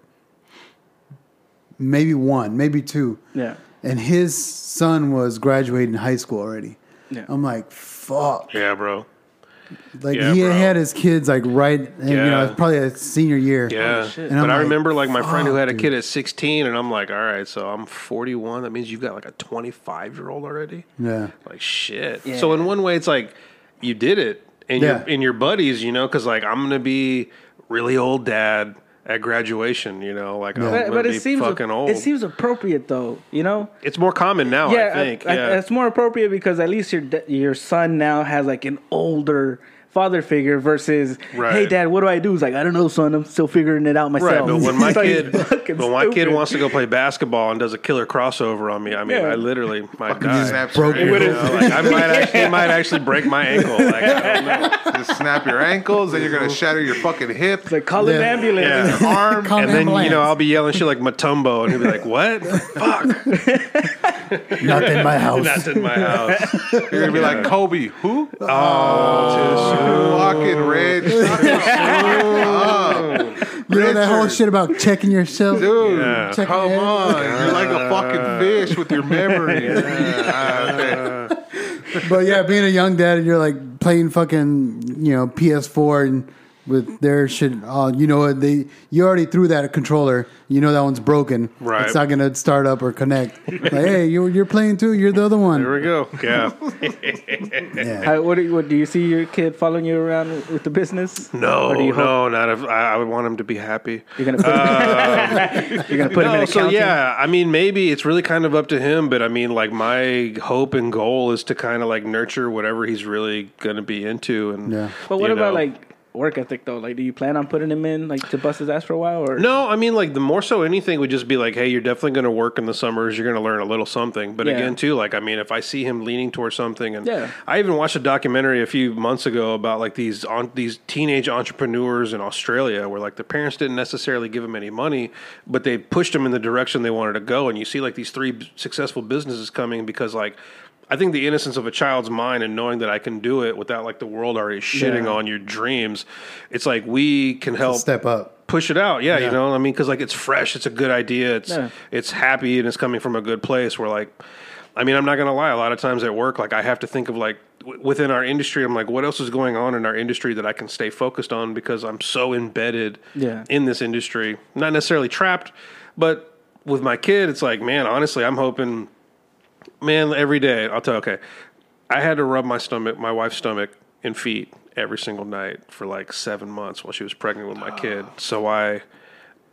S1: maybe one, maybe two,
S4: Yeah,
S1: and his son was graduating high school already.
S4: Yeah.
S1: I'm like, fuck.
S5: yeah, bro.
S1: Like
S5: Yeah,
S1: he
S5: bro.
S1: had his kids like right, and, you know, it's probably a senior year.
S5: Yeah,
S4: shit.
S1: And
S5: but
S1: I'm
S5: I remember like my friend who had a
S1: dude.
S5: kid at 16, and I'm like, all right, so I'm 41. That means you've got like a 25 year old already.
S1: Yeah.
S5: Like shit.
S4: Yeah.
S5: So in one way, it's like you did it, and
S1: Yeah.
S5: your and your buddies, you know, because like I'm gonna be really old dad at graduation, you know, like I'm
S1: Yeah.
S4: but,
S5: gonna
S4: but
S5: be
S4: it seems
S5: fucking old.
S4: it seems appropriate though. You know,
S5: it's more common now,
S4: yeah,
S5: I think.
S4: I- I-
S5: yeah,
S4: it's more appropriate because at least your your son now has like an older father figure versus
S5: Right.
S4: hey dad what do i do it's like i don't know son i'm still figuring it out myself
S5: Right, but when [LAUGHS] my
S4: like
S5: kid, [LAUGHS] when my kid wants to go play basketball and does a killer crossover on me, I mean,
S4: Yeah.
S5: I literally might
S3: Fucking
S5: die.
S3: snap
S1: broke
S3: your
S1: your
S5: You know, like, I might [LAUGHS] actually, it might actually break my ankle. Like, I don't know.
S3: Just snap your ankles, then you're gonna shatter your fucking hip,
S4: It's like call an
S1: Yeah.
S4: ambulance
S5: Yeah.
S3: arm.
S1: Call
S5: And then you know I'll be yelling shit like Mutombo, and he'll be like, "What? Fuck,
S1: Not in my house.
S5: that's in my house."
S3: You're gonna be like Kobe. Who?
S5: Oh, oh
S3: Fucking Reg. Shut up.
S1: You know that whole
S3: Richard.
S1: shit about checking yourself?
S3: Dude,
S5: Yeah.
S1: Check
S3: come
S1: your head.
S3: on. You're like a fucking fish with your memory. Ah, okay.
S1: But yeah, being a young dad and you're like playing fucking, you know, PS4 and with their shit, uh, you know, they you already threw that controller. You know that one's broken.
S5: Right.
S1: It's not gonna start up or connect. [LAUGHS] like, hey, you, you're playing too. You're the other one.
S5: Here we go. Yeah. [LAUGHS]
S1: Yeah.
S4: How, what, do you, what do you see your kid following you around with the business
S5: No,
S4: Or do hope-
S5: no, not if I, I would want him to be happy.
S4: you're gonna put, [LAUGHS] you're gonna put him in
S5: No, so
S4: accounting
S5: yeah, I mean, maybe it's really kind of up to him, but I mean, like my hope and goal is to kind of like nurture whatever he's really going to be into, and
S1: Yeah.
S4: but what about
S5: know.
S4: like work ethic though like do you plan on putting him in like to bust his ass for a while or
S5: No, I mean like the more so anything would just be like, hey, you're definitely going to work in the summers. You're going to learn a little something. But
S4: Yeah.
S5: again, too, like I mean, if I see him leaning towards something, and
S4: Yeah.
S5: I even watched a documentary a few months ago about like these on these teenage entrepreneurs in Australia, where like the parents didn't necessarily give him any money, but they pushed him in the direction they wanted to go. And you see like these three b- successful businesses coming because like. I think the innocence of a child's mind and knowing that I can do it without like the world already shitting
S4: Yeah.
S5: on your dreams, it's like we can help
S1: Step up.
S5: push it out. Yeah,
S1: Yeah.
S5: you know, I mean, because like it's fresh, it's a good idea, it's
S4: Yeah.
S5: it's happy, and it's coming from a good place. Where like, I mean, I'm not gonna lie. A lot of times at work, like I have to think of like w- within our industry. I'm like, what else is going on in our industry that I can stay focused on because I'm so embedded
S4: Yeah.
S5: in this industry. Not necessarily trapped, but with my kid, it's like, man, honestly, I'm hoping, man, every day. I'll tell. you, Okay, I had to rub my stomach, my wife's stomach, and feet every single night for like seven months while she was pregnant with my kid. So I,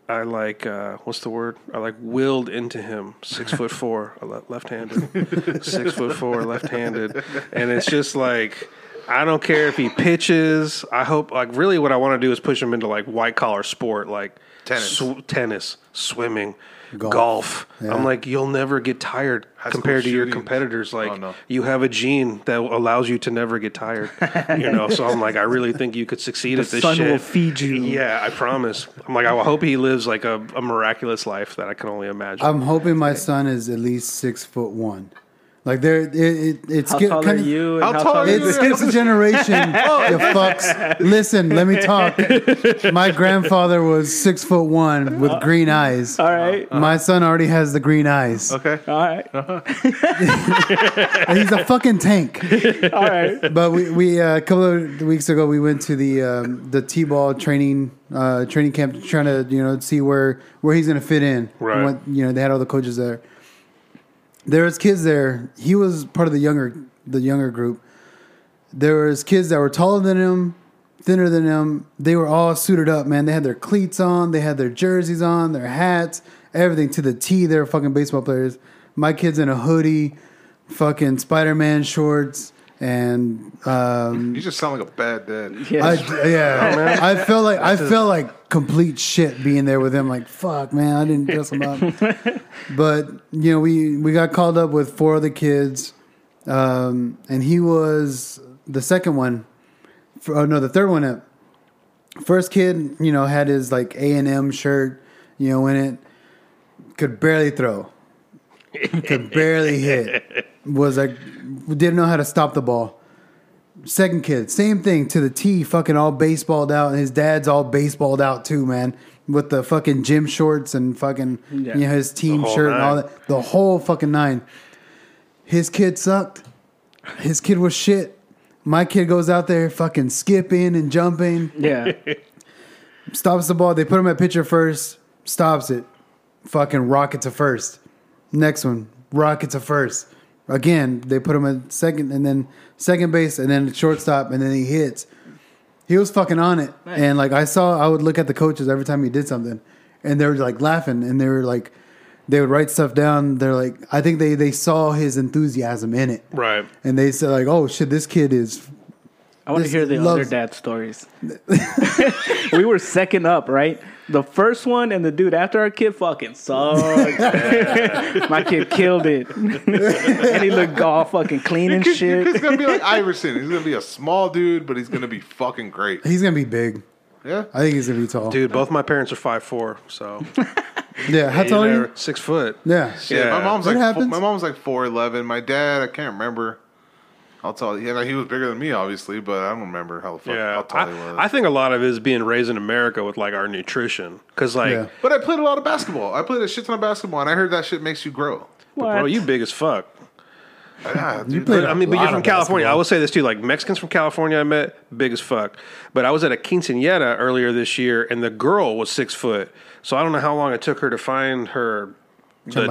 S5: I like, uh, what's the word? I like willed into him. Six [LAUGHS] foot four, left-handed. Six foot four, left-handed, and it's just like. I don't care if he pitches. I hope, like, really, what I want to do is push him into like white collar sport, like
S3: Tennis.
S5: sw- tennis, swimming,
S1: Golf.
S5: golf.
S1: Yeah.
S5: I'm like, you'll never get tired
S3: High
S5: compared to your competitors. Oh, like,
S3: Oh, no.
S5: you have a gene that allows you to never get tired. [LAUGHS] you know, so I'm like, I really think you could succeed at this
S4: sun
S5: shit.
S4: will feed you.
S5: Yeah, I promise. I'm like, I hope he lives like a, a miraculous life that I can only imagine.
S1: I'm hoping my son is at least six foot one. Like there, it, it, it's
S4: how
S1: get-
S4: tall are
S1: kinda-
S4: you and
S3: How
S4: how,
S3: tall
S4: tall
S3: are
S4: are
S1: It
S3: you?
S1: skips a generation. [LAUGHS] you fucks. Listen, let me talk. [LAUGHS] My grandfather was six foot one with green eyes.
S4: all right
S1: My son already has the green eyes.
S3: Okay.
S4: all right Uh-huh. [LAUGHS]
S1: He's a fucking tank.
S4: all right
S1: But we, we uh, a couple of weeks ago we went to the um, the t-ball training uh, training camp, trying to you know see where where he's gonna fit in.
S5: Right.
S1: And what, you know they had all the coaches there. There was kids there. He was part of the younger the younger group. There was kids that were taller than him, thinner than him. They were all suited up, man. They had their cleats on, they had their jerseys on, their hats, everything to the T. They were fucking baseball players. My kid's in a hoodie, fucking Spider Man shorts, and um,
S3: You just sound like a bad dad.
S4: Yeah.
S1: I, yeah, I felt like I felt like complete shit being there with him. Like fuck, man, I didn't dress him up. [LAUGHS] but you know, we we got called up with four other kids, um, and he was the second one. For, oh no, the third one up. First kid, you know, had his like A and M shirt, you know, in it. Could barely throw. Could barely hit. Was like didn't know how to stop the ball. Second kid, same thing to the T, fucking all baseballed out, and his dad's all baseballed out too, man, with the fucking gym shorts and fucking
S4: Yeah.
S1: you know his team
S5: whole
S1: shirt and all that, the whole fucking nine. His kid sucked. His kid was shit. My kid goes out there fucking skipping and jumping,
S4: yeah.
S1: stops the ball. They put him at pitcher first, stops it, fucking rocket to first. Next one, rocket to first. Again, they put him at second, and then second base, and then shortstop, and then he hits. He was fucking on it, and like I saw, I would look at the coaches every time he did something, and they were like laughing, and they were like, they would write stuff down. They're like, I think they they saw his enthusiasm in it,
S5: Right.
S1: and they said like, oh shit, this kid is
S4: I want to hear the
S1: loves-
S4: other dad stories. [LAUGHS] we were second up, right? The first one and the dude after our kid fucking sucked. [LAUGHS] My kid killed it, [LAUGHS] and he looked all fucking clean and
S3: He's
S4: shit.
S3: He's gonna be like [LAUGHS] Iverson. He's gonna be a small dude, but he's gonna be fucking great.
S1: he's gonna be big.
S3: Yeah.
S1: I think he's gonna be tall.
S5: Dude, both my parents are five four, so
S1: Yeah, how tall are you?
S5: Six foot.
S1: Yeah,
S3: Yeah, my mom's
S1: What
S3: like
S1: happens?
S3: my mom's like four eleven. My dad, I can't remember. I'll tell you. Yeah, he was bigger than me, obviously, but I don't remember how the fuck how
S5: Yeah,
S3: tall he was.
S5: I, I think a lot of it is being raised in America with like our nutrition, because like,
S1: Yeah.
S3: but I played a lot of basketball. I played a shit ton of basketball, and I heard that shit makes you grow.
S5: bro, you big as fuck.
S3: Yeah, dude,
S5: But, I mean, but you're from
S1: of
S5: California. I will say this too: like Mexicans from California, I met big as fuck. But I was at a quinceanera earlier this year, and the girl was six foot. So I don't know how long it took her to find her. The,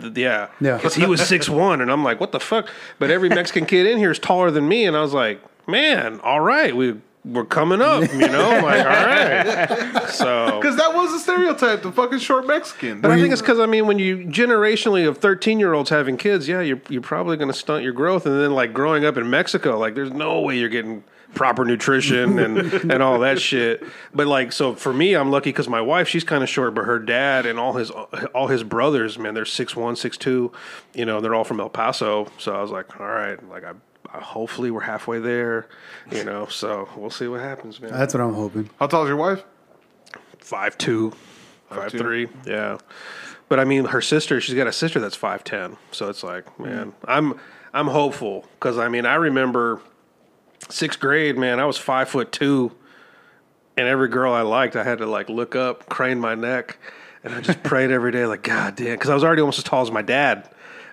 S5: the, the- yeah,
S1: Yeah.
S5: because he was six one, and I'm like, what the fuck? But every Mexican kid in here is taller than me, and I was like, man, all right, we we're coming up, you know, I'm like all right. [LAUGHS] So
S3: because that was a stereotype, the fucking short Mexican.
S5: but I think it's because I mean, when you generationally of thirteen year olds having kids, yeah, you're you're probably going to stunt your growth, and then like growing up in Mexico, like there's no way you're getting proper nutrition [LAUGHS] and and all that shit. But like, so for me, I'm lucky because my wife, she's kind of short, but her dad and all his all his brothers, man, they're six one, six two. You know, they're all from El Paso. So I was like, all right, like I. I- Hopefully we're halfway there, you know. So we'll see what happens, man.
S1: that's what I'm hoping.
S3: How tall is your wife?
S5: five two, five
S3: two.
S5: three. Yeah, but I mean, her sister. She's got a sister that's five ten. So it's like, man, mm-hmm. I'm I'm hopeful because I mean, I remember sixth grade, man. I was five foot two, and every girl I liked, I had to like look up, crane my neck, and I just [LAUGHS] prayed every day, like, God damn, because I was already almost as tall as my dad.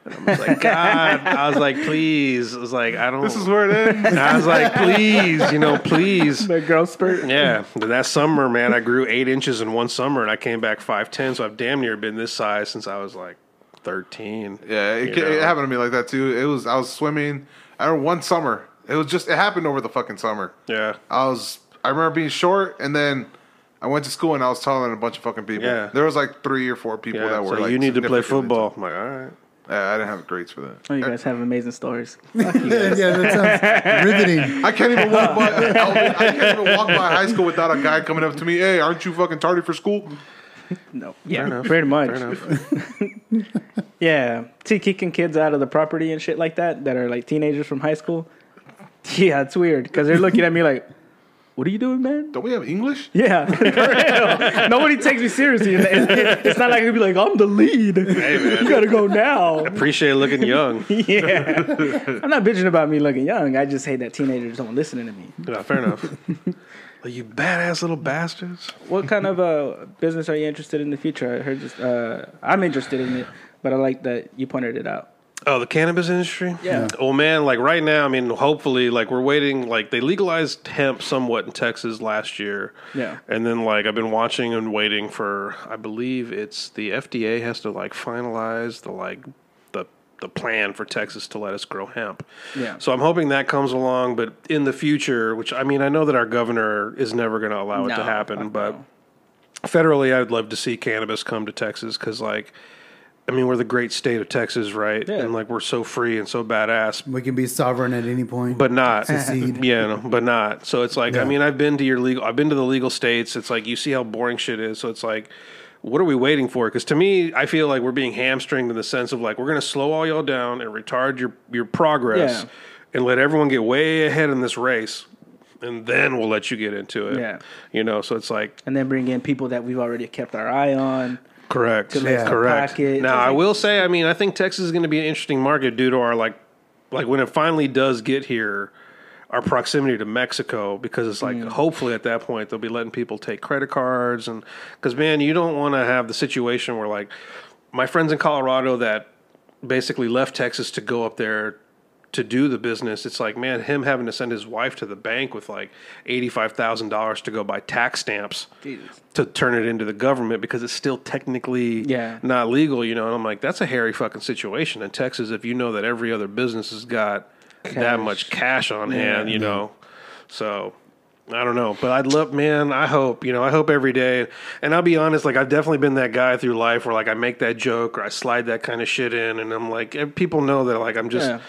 S5: And I was like, God, I was like, please. I was like, I don't.
S3: This is where it ends.
S5: I was like, please, you know, please.
S4: The growth spurt.
S5: Yeah, but that summer, man, I grew eight inches in one summer, and I came back five ten. So I've damn near been this size since I was like thirteen.
S3: Yeah, it, it happened to me like that too. It was I was swimming. I remember one summer. It was just it happened over the fucking summer.
S5: Yeah,
S3: I was I remember being short, and then I went to school and I was taller than a bunch of fucking people.
S5: Yeah.
S3: there was like three or four people
S5: yeah.
S3: that were
S5: So
S3: like
S5: you need to play football. I'm like, all right.
S3: Yeah, I didn't have grades for that.
S4: Oh, you guys have amazing stories. [LAUGHS] Fuck you guys.
S1: yeah, that sounds riveting.
S3: I can't even walk by. I [LAUGHS] can't even walk by high school without a guy coming up to me. Hey, aren't you fucking tardy for school?
S4: No. Yeah,
S5: enough.
S4: pretty much.
S5: Fair enough. [LAUGHS]
S4: Yeah. See, kicking kids out of the property and shit like that that are like teenagers from high school. [LAUGHS] Yeah, it's weird because they're looking at me like, "What are you doing, man?"
S3: Don't we have English?
S4: Yeah. [LAUGHS] Nobody takes me seriously. And it- it- It's not like I'd be like, "I'm the lead.
S5: Hey man,
S4: You gotta go now."
S5: I appreciate looking young. [LAUGHS]
S4: Yeah, I'm not bitching about me looking young. I just hate that teenagers don't listen to me.
S5: Yeah, fair enough. Well, you badass little bastards.
S4: What kind of uh, business are you interested in the future? I heard just uh, I'm interested in it, but I like that you pointed it out.
S5: Oh, the cannabis industry?
S4: Yeah.
S5: Oh man, like right now, I mean, hopefully, like we're waiting. Like they legalized hemp somewhat in Texas last year.
S4: Yeah.
S5: And then like I've been watching and waiting for. I believe it's the FDA has to like finalize the like the the plan for Texas to let us grow hemp.
S4: Yeah.
S5: So I'm hoping that comes along, but in the future, which I mean, I know that our governor is never going to allow it to happen, but
S4: no.
S5: federally, I'd love to see cannabis come to Texas because like I mean, we're the great state of Texas, right?
S4: Yeah.
S5: And like we're so free and so badass,
S1: We can be sovereign at any point.
S5: but not. [LAUGHS]
S1: Secede. [LAUGHS]
S5: Yeah, no, but not. So it's like, I mean, I've been to your legal, I've been to the legal states. It's like you see how boring shit is. So it's like, what are we waiting for? Because to me, I feel like we're being hamstringed in the sense of like we're going to slow all y'all down and retard your your progress,
S4: Yeah.
S5: and let everyone get way ahead in this race, and then we'll let you get into it.
S4: Yeah.
S5: you know. So it's like
S4: and then bring in people that we've already kept our eye on.
S5: Correct.
S1: Yeah.
S5: Correct.
S4: pocket.
S5: Now, I will say, I mean, I think Texas is going to be an interesting market due to our like, like when it finally does get here, our proximity to Mexico, because it's like hopefully at that point they'll be letting people take credit cards and because man, you don't want to have the situation where like my friends in Colorado that basically left Texas to go up there to do the business. It's like man, him having to send his wife to the bank with like eighty five thousand dollars to go buy tax stamps
S4: Jesus.
S5: to turn it into the government because it's still technically
S4: Yeah.
S5: not legal, you know. And I'm like, that's a hairy fucking situation in Texas. If you know that every other business has got that much cash on hand,
S4: Yeah.
S5: you know. So I don't know, but I'd love, man. I hope, you know, I hope every day. And I'll be honest, like I've definitely been that guy through life where like I make that joke or I slide that kind of shit in, and I'm like, eh, people know that like I'm just
S4: Yeah.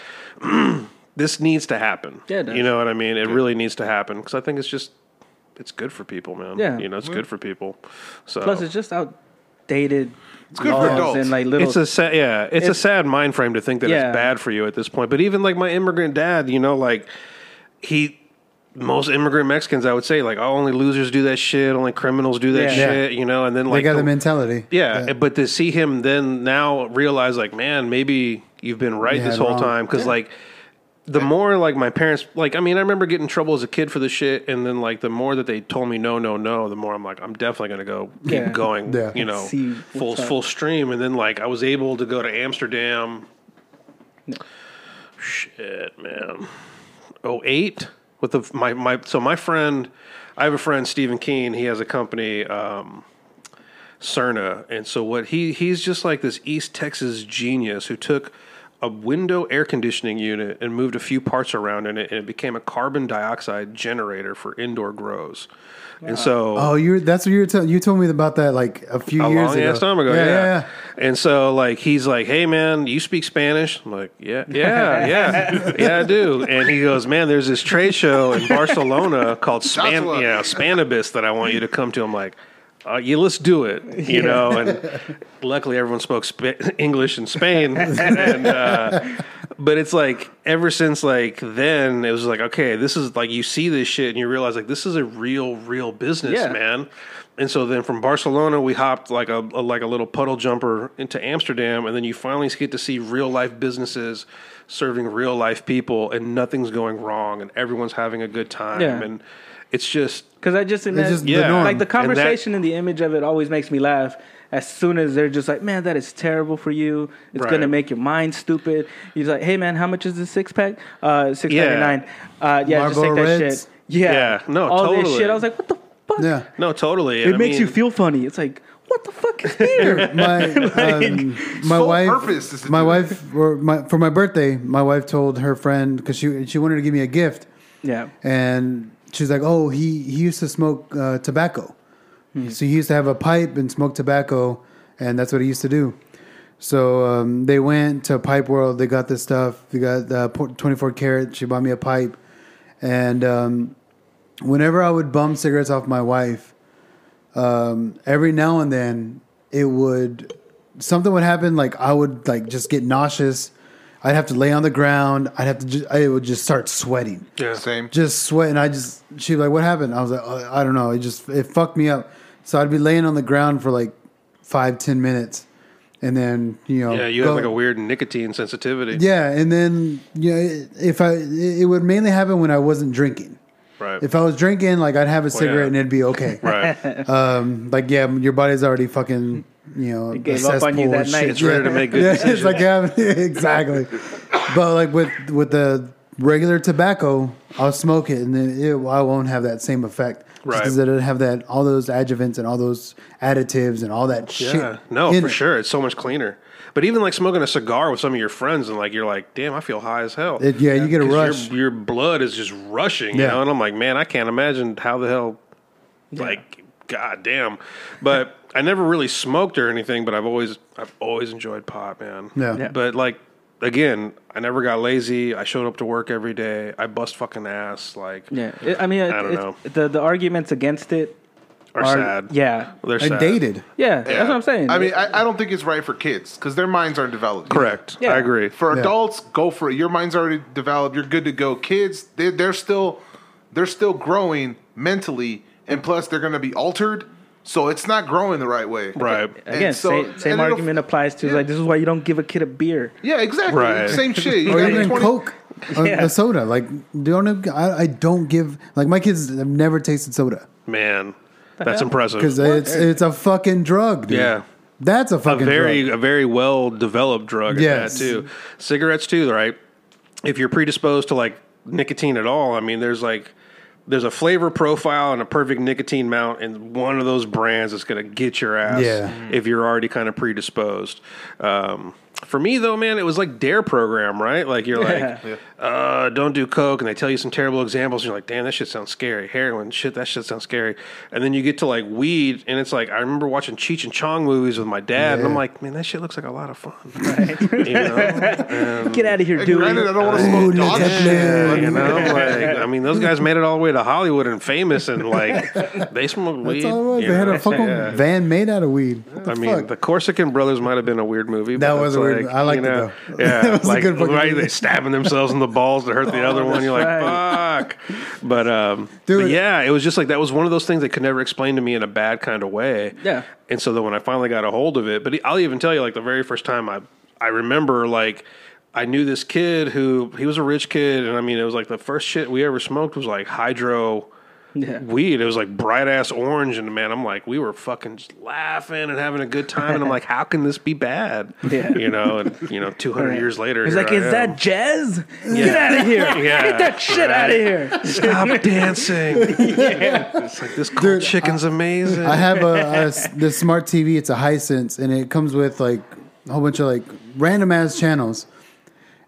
S4: [CLEARS THROAT]
S5: this needs to happen.
S4: Yeah, it does.
S5: you know what I mean. It really needs to happen because I think it's just it's good for people, man.
S4: Yeah.
S5: you know, it's good for people. So
S4: Plus, it's just outdated. It's
S3: good for adults.
S4: and like little.
S5: it's a sad, yeah, it's, a sad mind frame to think that
S4: Yeah.
S5: it's bad for you at this point. But even like my immigrant dad, you know, like he, most immigrant Mexicans, I would say, like, oh, only losers do that shit, only criminals do that
S4: Yeah.
S5: shit, you know, and then like, they
S1: got the
S5: the-
S1: mentality.
S5: yeah, but to see him then now realize, like, man, maybe you've been right
S1: You
S5: this whole
S1: wrong.
S5: time. Because, like, the more, like, my parents, like, I mean, I remember getting in trouble as a kid for the shit. And then, like, the more that they told me no, no, no, the more I'm like, I'm definitely going to go keep
S4: Yeah.
S5: going,
S1: Yeah.
S5: you know, full,
S4: up.
S5: full stream. And then, like, I was able to go to Amsterdam. Shit, man. 08 with the my my so my friend I have a friend Stephen Keen he has a company um Cerna and so what he he's just like this East Texas genius who took a window air conditioning unit and moved a few parts around in it and it became a carbon dioxide generator for indoor grows. And so
S1: Oh, you that's what you were telling. You told me about that like a few
S5: a
S1: years
S5: long
S1: ago.
S5: ass time ago.
S1: Yeah,
S5: Yeah,
S1: yeah, yeah.
S5: And so like he's like, "Hey man, you speak Spanish?" I'm like, "Yeah, yeah, yeah, [LAUGHS] yeah, I do." And he goes, "Man, there's this trade show in [LAUGHS] Barcelona called Span, yeah, Spannabis that I want you to come to." I'm like. Uh, yeah, let's do it. You know, and luckily everyone spoke Spa- English in Spain, [LAUGHS] and uh, but it's like ever since like then it was like okay, this is like you see this shit and you realize like this is a real, real business,
S4: Yeah.
S5: man. And so then from Barcelona, we hopped like a, a- like a little puddle jumper into Amsterdam, and then you finally get to see real life businesses serving real life people, and nothing's going wrong, and everyone's having a good time,
S4: Yeah.
S5: and it's just
S4: Because I just imagine,
S1: just the norm.
S4: like the
S5: And that-
S4: conversation and the image of it always makes me laugh. As soon as they're just like, man, that is terrible for you. It's
S5: Right.
S4: gonna make your mind stupid. He's like, hey man, how much is this six pack? Uh, six
S5: Yeah.
S4: ninety nine. Uh, yeah, just take
S1: Marlboro
S4: that
S1: Reds?
S4: shit. Yeah,
S5: Yeah. No,
S4: all this shit. I was like, what the fuck?
S1: Yeah.
S5: no, totally.
S4: It makes you feel funny. It's like, what the fuck is [LAUGHS] beer?
S1: My [LAUGHS] um, my wife,
S3: purpose is
S1: my wife, or my, for my birthday, my wife told her friend because she she wanted to give me a gift,
S4: yeah,
S1: and she's like, "Oh, he he used to smoke uh, tobacco,
S4: Hmm.
S1: so he used to have a pipe and smoke tobacco, and that's what he used to do." So um, they went to Pipe World. They got this stuff. They got the twenty four karat. She bought me a pipe, and um, whenever I would bum cigarettes off my wife, um, every now and then it would something would happen. Like I would like just get nauseous. I'd have to lay on the ground. I'd have to. Just, I would just start sweating
S5: yeah.
S3: Same.
S1: just sweating. I just she was like, "What happened?" I was like, oh, "I don't know." It just it fucked me up. So I'd be laying on the ground for like five ten minutes, and then you know,
S5: Yeah, you
S1: go-
S5: have like a weird nicotine sensitivity.
S1: yeah, and then you know, if I it would mainly happen when I wasn't drinking.
S5: Right.
S1: If I was drinking, like I'd have a cigarette
S5: yeah.
S1: and it'd be okay. [LAUGHS]
S5: right.
S1: Um, like yeah, your body's already fucking you know
S4: It gave
S1: a
S4: up on you
S1: cesspool
S4: that night.
S5: It's ready to make good [LAUGHS]
S1: yeah,
S5: decisions.
S1: it's like yeah, [LAUGHS] exactly. but like with with the regular tobacco, I'll smoke it and then it, I won't have that same effect.
S5: Right.
S1: Because it doesn't have that all those adjuvants and all those additives and all that shit.
S5: Yeah, no, for
S1: it.
S5: sure. It's so much cleaner. But even like smoking a cigar with some of your friends, and like you're like, damn, I feel high as hell.
S1: It- yeah, you get a
S5: 'Cause
S1: rush.
S5: Your, your blood is just rushing, you
S1: Yeah.
S5: know. And I'm like, man, I can't imagine how the hell, like, god damn. But I never really smoked or anything, but I've always I've always enjoyed pot, man.
S1: Yeah.
S4: Yeah.
S5: But like again, I never got lazy. I showed up to work every day. I bust fucking ass. Like
S4: Yeah, It- I mean, it,
S5: I don't
S4: it's-
S5: know.
S4: the the arguments against it
S5: are,
S4: are
S5: sad.
S4: Yeah,
S5: They're sad.
S1: dated.
S4: yeah, that's what I'm saying.
S3: I mean, I, I don't think it's right for kids because their minds aren't developed.
S5: Correct.
S4: Yeah.
S5: I agree.
S3: For
S1: Yeah.
S3: adults, go for it. Your mind's already developed. You're good to go. Kids, they, they're still they're still growing mentally, and plus they're going to be altered. So it's not growing the right way.
S5: Right.
S4: again,
S3: so-
S4: same, same argument applies to
S3: yeah.
S4: like this is why you don't give a kid a beer.
S3: Yeah, exactly.
S5: Right.
S3: Same shit. You
S1: Or
S3: got
S1: even
S3: 20
S1: Coke, a,
S4: Yeah.
S1: a soda. Like, don't I, I don't give like my kids have never tasted soda
S5: Man, that's impressive.
S1: because it's it's a fucking drug. Dude.
S5: Yeah.
S1: that's a
S5: a
S1: fucking
S5: very
S1: drug.
S5: a very well developed drug at
S1: Yes.
S5: too. Cigarettes too, right? If you're predisposed to like nicotine at all, I mean, there's like there's a flavor profile and a perfect nicotine mount, in one of those brands that's going to get your ass
S1: Yeah.
S5: if you're already kind of predisposed. Um, for me though, man, it was like Dare program, right? Like you're like,
S4: Yeah.
S5: Uh, don't do coke, and they tell you some terrible examples. And you're like, damn, that shit sounds scary. Heroin, shit, that shit sounds scary. And then you get to like weed, and it's like I remember watching Cheech and Chong movies with my dad, and I'm like, man, that shit looks like a lot of fun. [LAUGHS] you know, [LAUGHS]
S4: Get out of here,
S3: Hey,
S4: dude.
S3: Granted, I don't want to smoke
S1: Led
S3: dog shit.
S5: you know, [LAUGHS] like I mean, those guys made it all the way to Hollywood and famous, and like they smoked weed.
S1: That's all it was.
S5: you
S1: They had a fucking
S5: Yeah.
S1: van made out of weed. What the
S5: I mean,
S1: fuck?
S5: the Corsican Brothers might have been a weird movie. but
S1: That was
S5: that's
S1: a weird-
S5: like,
S1: I liked
S5: you
S1: it, though.
S5: Yeah,
S1: That was a
S5: like
S1: good fucking
S5: right,
S1: movie.
S5: they stabbing themselves in the balls to hurt the other one. You're like, fuck. But um,
S1: Dude.
S5: but yeah, it was just like that was one of those things they could never explain to me in a bad kind of way.
S4: Yeah.
S5: And so then when I finally got a hold of it, but I'll even tell you, like the very first time I I remember like. I knew this kid who he was a rich kid, and I mean, it was like the first shit we ever smoked was like hydro
S4: Yeah.
S5: weed. It was like bright ass orange, and man, I'm like, we were fucking just laughing and having a good time, and I'm like, how can this be bad?
S4: Yeah.
S5: you know, and you know, 200 years later,
S4: He's like,
S5: I
S4: is
S5: am.
S4: that jazz? Get out of here! [LAUGHS]
S5: Yeah,
S4: Get that shit out of here!
S5: Stop [LAUGHS] dancing. It's like this cold
S1: Dude,
S5: chicken's amazing.
S1: I have a the smart TV. It's a Hisense, and it comes with like a whole bunch of like random ass channels.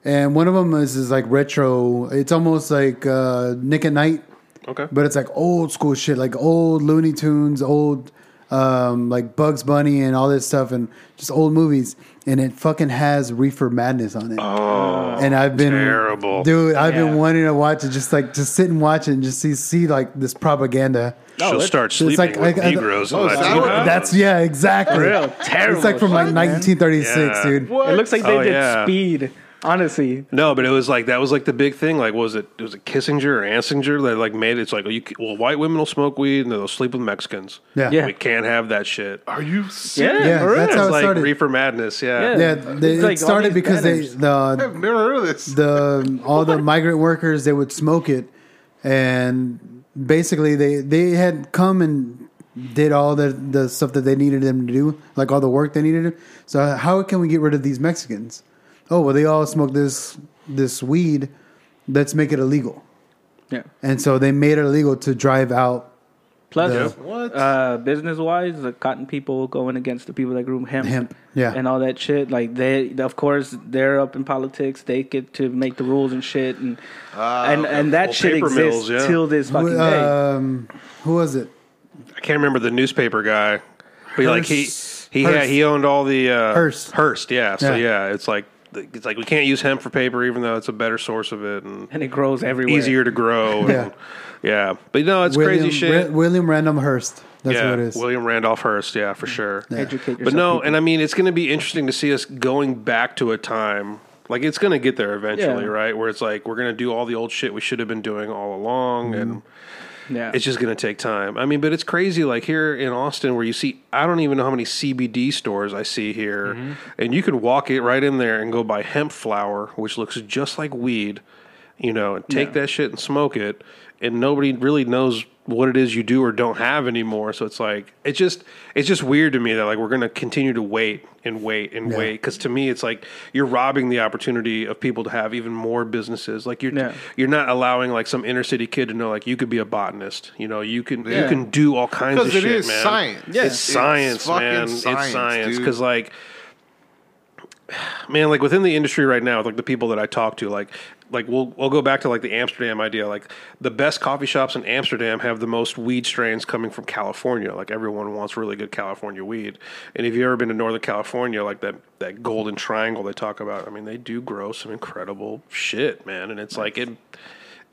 S1: And one of them is, is like retro. It's almost like uh, Nick at Nite,
S5: okay.
S1: but it's like old school shit, like old Looney Tunes, old um, like Bugs Bunny, and all this stuff, and just old movies. And it fucking has Reefer Madness on it.
S5: oh,
S1: and I've been
S5: terrible.
S1: dude. I've
S4: Yeah.
S1: been wanting to watch it, just like just sit and watch it, and just see see like this propaganda.
S5: she'll
S4: it's-
S5: start
S1: it's
S5: sleeping
S1: like-
S5: with
S1: like-
S5: Negroes.
S3: Oh,
S5: in
S3: is
S5: that
S3: that
S5: too.
S3: what-
S1: That's yeah, exactly.
S4: Real terrible.
S1: It's like from like
S4: shit, man.
S1: 1936,
S5: Yeah.
S1: dude.
S4: It looks like they
S5: Oh,
S4: did
S5: yeah.
S4: speed. Honestly,
S5: No, but it was like that was like the big thing. Like, was it was it Kissinger or Anslinger that like made it? It's like, well, you, well, white women will smoke weed and they'll sleep with Mexicans.
S1: Yeah.
S4: Yeah.
S5: we can't have that shit.
S3: Are you serious?
S4: yeah,
S1: Yeah,
S4: for
S1: that's how it
S5: like
S1: started.
S5: reefer madness. Yeah,
S4: Yeah.
S1: Yeah, they,
S4: It's
S1: it
S4: like
S1: started
S4: these
S1: because they the
S3: I've never heard of this.
S1: the all the migrant workers they would smoke it, and basically they they had come and did all the the stuff that they needed them to do, like all the work they needed. So how can we get rid of these Mexicans? Oh well, they all smoke this this weed. Let's make it illegal.
S4: Yeah.
S1: And so they made it illegal to drive out.
S4: Plus,
S1: The-
S3: What?
S4: uh, business wise, the cotton people going against the people that grew hemp,
S1: Hemp, yeah.
S4: and all that shit. Like they, of course, they're up in politics. They get to make the rules and shit, and and and that
S5: Well,
S4: shit exists
S5: mills, yeah.
S4: till this fucking
S1: Who,
S4: day.
S1: um, who was it?
S5: I can't remember the newspaper guy, but like he
S1: Hearst.
S5: he had, he owned all the uh,
S1: Hearst.
S5: Hearst, yeah. So
S1: Yeah.
S5: yeah. it's like it's like we can't use hemp for paper, even though it's a better source of it and
S4: and it grows everywhere.
S5: easier to grow.
S1: Yeah.
S5: and, yeah. But no, it's
S1: William,
S5: crazy shit.
S1: Ra- William Random Hearst. That's
S5: yeah,
S1: who it is.
S5: William Randolph Hearst, yeah, for sure.
S4: Educate yourself.
S5: But no,
S4: people.
S5: and I mean, it's going to be interesting to see us going back to a time like it's going to get there eventually,
S4: Yeah.
S5: right? Where it's like we're going to do all the old shit we should have been doing all along, and mm-hmm.
S4: Yeah,
S5: it's just going to take time. I mean, but it's crazy. Like here in Austin, where you see, I don't even know how many CBD stores I see here, mm-hmm. and you can walk it right in there and go buy hemp flower, which looks just like weed, you know, and take
S4: Yeah.
S5: that shit and smoke it, and nobody really knows what it is you do or don't have anymore. So it's like it's just it's just weird to me that like we're going to continue to wait and wait and
S1: Yeah.
S5: wait because to me it's like you're robbing the opportunity of people to have even more businesses. Like you're
S4: Yeah.
S5: you're not allowing like some inner city kid to know like you could be a botanist. You know, you can you can do all kinds of
S3: Because it
S5: shit,
S3: is
S5: man.
S3: science.
S4: Yeah.
S5: It's science,
S3: fucking
S5: man. it's science
S3: dude.
S5: because like man, like within the industry right now, like the people that I talk to, like like we'll we'll go back to like the Amsterdam idea. Like the best coffee shops in Amsterdam have the most weed strains coming from California. Like everyone wants really good California weed. And if you've ever been to Northern California, like that that Golden Triangle they talk about, I mean, they do grow some incredible shit, man. And it's like it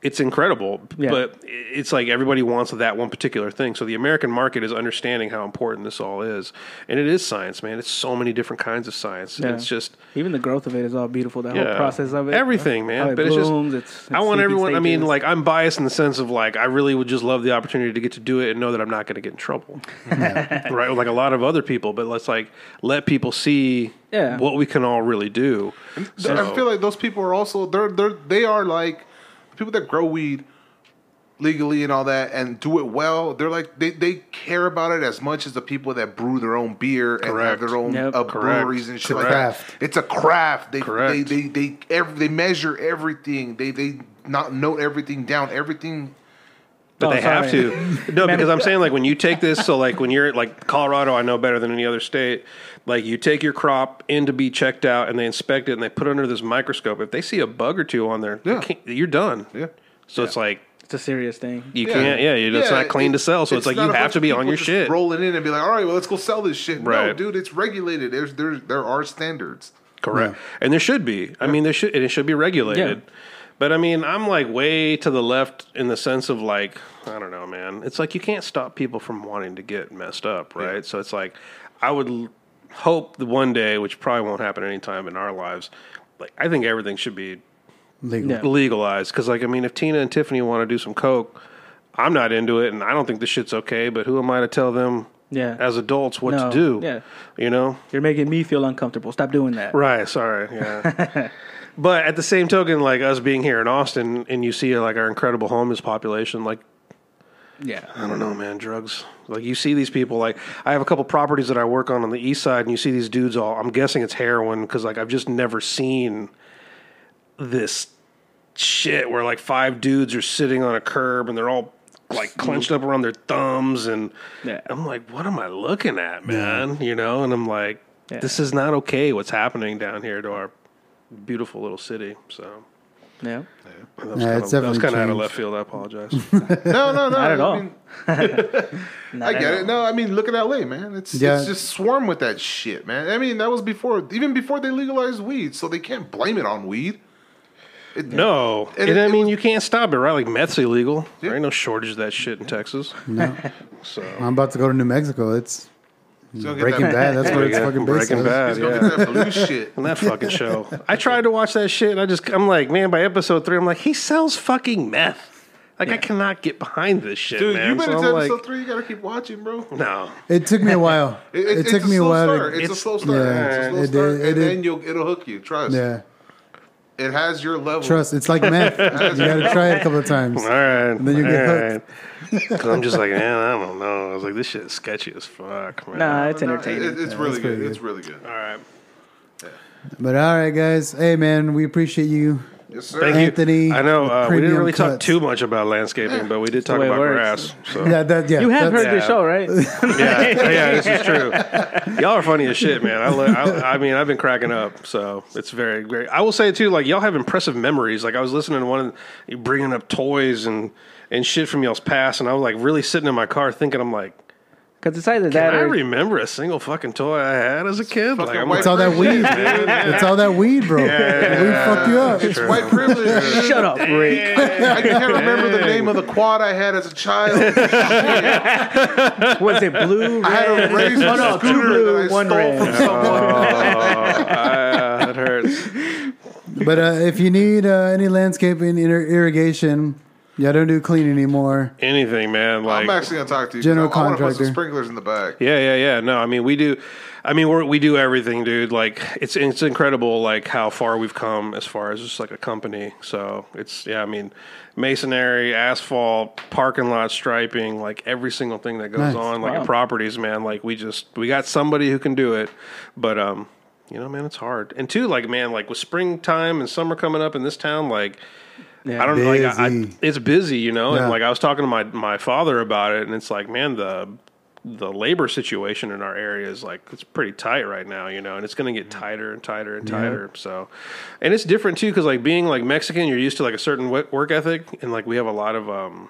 S5: it's incredible,
S4: Yeah.
S5: but it's like everybody wants that one particular thing. So the American market is understanding how important this all is, and it is science, man. It's so many different kinds of science.
S4: Yeah.
S5: It's just
S4: Even the growth of it is all beautiful. The
S5: yeah,
S4: whole process of it,
S5: everything, man.
S4: How it
S5: but
S4: blooms,
S5: it's just
S4: it's,
S5: I want
S4: sleepy
S5: everyone. I mean, like I'm biased in the sense of like I really would just love the opportunity to get to do it and know that I'm not going to get in trouble, [LAUGHS] right? Like a lot of other people, but let's like let people see
S4: Yeah.
S5: what we can all really do. So-
S3: I feel like those people are also they're they're they are like people that grow weed legally and all that and do it well. They're like they, they care about it as much as the people that brew their own beer and have their own
S4: Yep.
S3: uh, breweries and shit
S1: a
S3: like
S1: craft.
S3: that. It's a craft. They
S5: Correct.
S3: they they they, every, they measure everything. They they not note everything down. Everything
S5: But
S4: Oh,
S5: they have to. No, [LAUGHS] because I'm saying like when you take this, so like when you're like Colorado, I know better than any other state. Like you take your crop in to be checked out, and they inspect it, and they put it under this microscope. If they see a bug or two on there,
S3: yeah.
S5: you're done.
S3: Yeah.
S5: So it's like
S4: it's a serious thing.
S5: you can't. Yeah, you- it's
S3: Yeah,
S5: not clean
S3: it-
S5: to sell. So it's, like you have to be on your
S3: just
S5: shit.
S3: Rolling in and be like, all right, well, let's go sell this shit. No, dude, it's regulated. There's there's there are standards.
S5: Correct. And there should be. I mean, there should and it should be regulated.
S4: Yeah.
S5: But I mean, I'm like way to the left in the sense of like, I don't know, man. It's like you can't stop people from wanting to get messed up, right? So it's like I would l- hope that one day, which probably won't happen anytime in our lives, like I think everything should be
S1: Legal.
S4: Yeah.
S5: legalized cuz like I mean, if Tina and Tiffany want to do some coke, I'm not into it and I don't think this shit's okay, but who am I to tell them
S4: Yeah.
S5: as adults what
S4: No,
S5: to do?
S4: yeah.
S5: You know?
S4: You're making me feel uncomfortable. Stop doing that.
S5: Right. Sorry. Yeah. [LAUGHS] but at the same token, like us being here in Austin, and you see like our incredible homeless population, like
S4: Yeah.
S5: I don't know, man, drugs. Like you see these people. Like I have a couple properties that I work on on the east side, and you see these dudes all. I'm guessing it's heroin because like I've just never seen this shit where like five dudes are sitting on a curb and they're all like clenched up around their thumbs and
S4: Yeah.
S5: I'm like, what am I looking at, man? You know, and I'm like,
S4: Yeah.
S5: this is not okay. What's happening down here to our beautiful little city? So
S4: Yeah.
S5: that was
S1: Yeah,
S5: kind
S1: it's
S5: of, that was kind of out of left field. I apologize. [LAUGHS]
S3: No, no, no.
S4: Not at
S3: I
S4: all.
S3: mean, [LAUGHS] I
S4: at
S3: get
S4: all.
S3: it. No, I mean, look at LA, man. It's
S1: Yeah.
S3: it's just swarm with that shit, man. I mean, that was before, even before they legalized weed, so they can't blame it on weed. It,
S5: No,
S3: And
S5: and,
S3: it-
S5: I mean
S3: was-
S5: you can't stop it, right? Like meth's illegal.
S3: Yeah.
S5: There ain't no shortage of that shit in Texas.
S1: No. [LAUGHS]
S5: So
S1: I'm about to go to New Mexico. It's
S3: so get
S1: Breaking
S3: that,
S1: Bad. That's [LAUGHS] where it's
S5: Yeah,
S1: fucking based
S5: Breaking
S1: on.
S5: Bad.
S3: He's gonna
S5: Yeah.
S3: get that blue shit. [LAUGHS]
S5: And that fucking show. I tried to watch that shit, and I just, I'm like, man, by episode three, I'm like, he sells fucking meth. Like, I cannot get behind this shit,
S3: Dude,
S5: man.
S3: you made
S5: So
S3: it
S5: I'm like,
S3: episode three. You gotta keep watching, bro.
S5: no.
S1: It took me a while. [LAUGHS]
S3: It,
S1: It,
S3: it-
S1: took
S3: it's
S1: me a
S3: slow
S1: while.
S3: Start.
S1: To,
S3: It's, a slow start.
S1: yeah,
S3: it's a slow
S1: it
S3: start,
S1: did- it
S3: and
S1: did.
S3: then you'll it'll hook you. Trust.
S1: yeah,
S3: It has your level.
S1: trust. It's like meth. [LAUGHS] you got to try it a couple of times.
S5: All right.
S1: then you get
S5: all
S1: hooked.
S5: right. [LAUGHS] 'Cause I'm just like, [LAUGHS] man, I don't know. I was like, this shit is sketchy as fuck, man.
S4: Nah, it's entertaining.
S3: it- it's really
S1: it's
S3: good.
S1: good.
S3: It's really good.
S5: all right.
S1: But all right, guys. Hey, man, we appreciate you.
S3: Yes, sir.
S5: Thank
S1: Anthony,
S5: you. I know uh, we didn't
S1: Premium
S5: really talk too much about landscaping, but we did talk about
S4: works.
S5: grass. So.
S1: Yeah, that. Yeah,
S4: You have
S1: that's-
S4: heard the show, right? [LAUGHS]
S5: yeah, yeah, this is true. Y'all are funny as shit, man. I, lo- I, I mean, I've been cracking up, so it's very great. I will say too, like y'all have impressive memories. Like I was listening to one of you bringing up toys and and shit from y'all's past, and I was like really sitting in my car thinking, I'm like,
S4: Because it's either
S5: can
S4: that
S5: I
S4: or
S5: remember a single fucking toy I had as a kid? Like I'm
S3: white
S5: like,
S1: It's all that weed. it's all that weed, bro. weed fucked you up.
S3: It's white privilege.
S4: shut up, Rick.
S3: I can't remember the name of the quad I had as a child. [LAUGHS]
S4: Was it blue?
S3: I had a
S4: red?
S3: razor
S4: Oh, no, two
S3: scooter
S4: blue,
S3: that I
S4: one
S3: stole
S4: red.
S3: from someone.
S5: uh, that hurts.
S1: But uh, if you need uh, any landscaping, irrigation, yeah, don't do clean anymore.
S5: Anything, man. Like
S3: I'm actually gonna talk to you.
S1: General
S3: I, I want to put
S1: contractor.
S3: some sprinklers in the back.
S5: Yeah, yeah, yeah. No, I mean we do. I mean we we do everything, dude. Like it's it's incredible, like how far we've come as far as just like a company. So it's yeah. I mean masonry, asphalt, parking lot striping, like every single thing that goes
S1: Nice.
S5: on, like
S4: Wow.
S5: in properties, man. Like we just we got somebody who can do it, but um. You know, man, it's hard. And two, like, man, like with springtime and summer coming up in this town, like,
S4: Yeah.
S5: I don't know. Like, I, I, it's busy, you know.
S1: Yeah.
S5: And like, I was talking to my my father about it, and it's like, man, the the labor situation in our area is like it's pretty tight right now, you know, and it's going to get tighter and tighter and tighter. So, and it's different too because like being like Mexican, you're used to like a certain work ethic, and like we have a lot of um,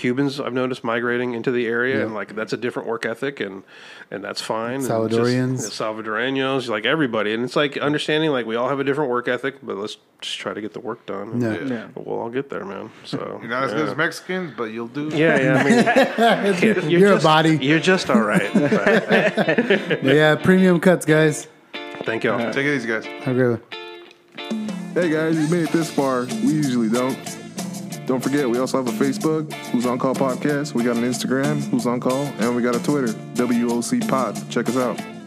S5: Cubans I've noticed migrating into the area, and like that's a different work ethic, and and that's fine. And just-
S1: Salvadorians.
S5: yeah, Salvadoreños, like everybody, and it's like understanding like we all have a different work ethic, but let's just try to get the work done. and
S1: Yeah.
S4: Yeah.
S5: We'll all get there, man. So [LAUGHS]
S6: You're not as good as Mexicans, but you'll do.
S5: Yeah, yeah. I mean, [LAUGHS] [LAUGHS] you're,
S1: You're a body.
S5: You're just all right.
S1: Yeah, premium cuts, guys.
S5: Thank y'all.
S6: Take it easy, guys.
S1: Have a great one.
S3: Hey guys, you made it this far. We usually don't. Don't forget, we also have a Facebook, Who's On Call Podcast. We got an Instagram, Who's On Call, and we got a Twitter, WOC Pod. Check us out.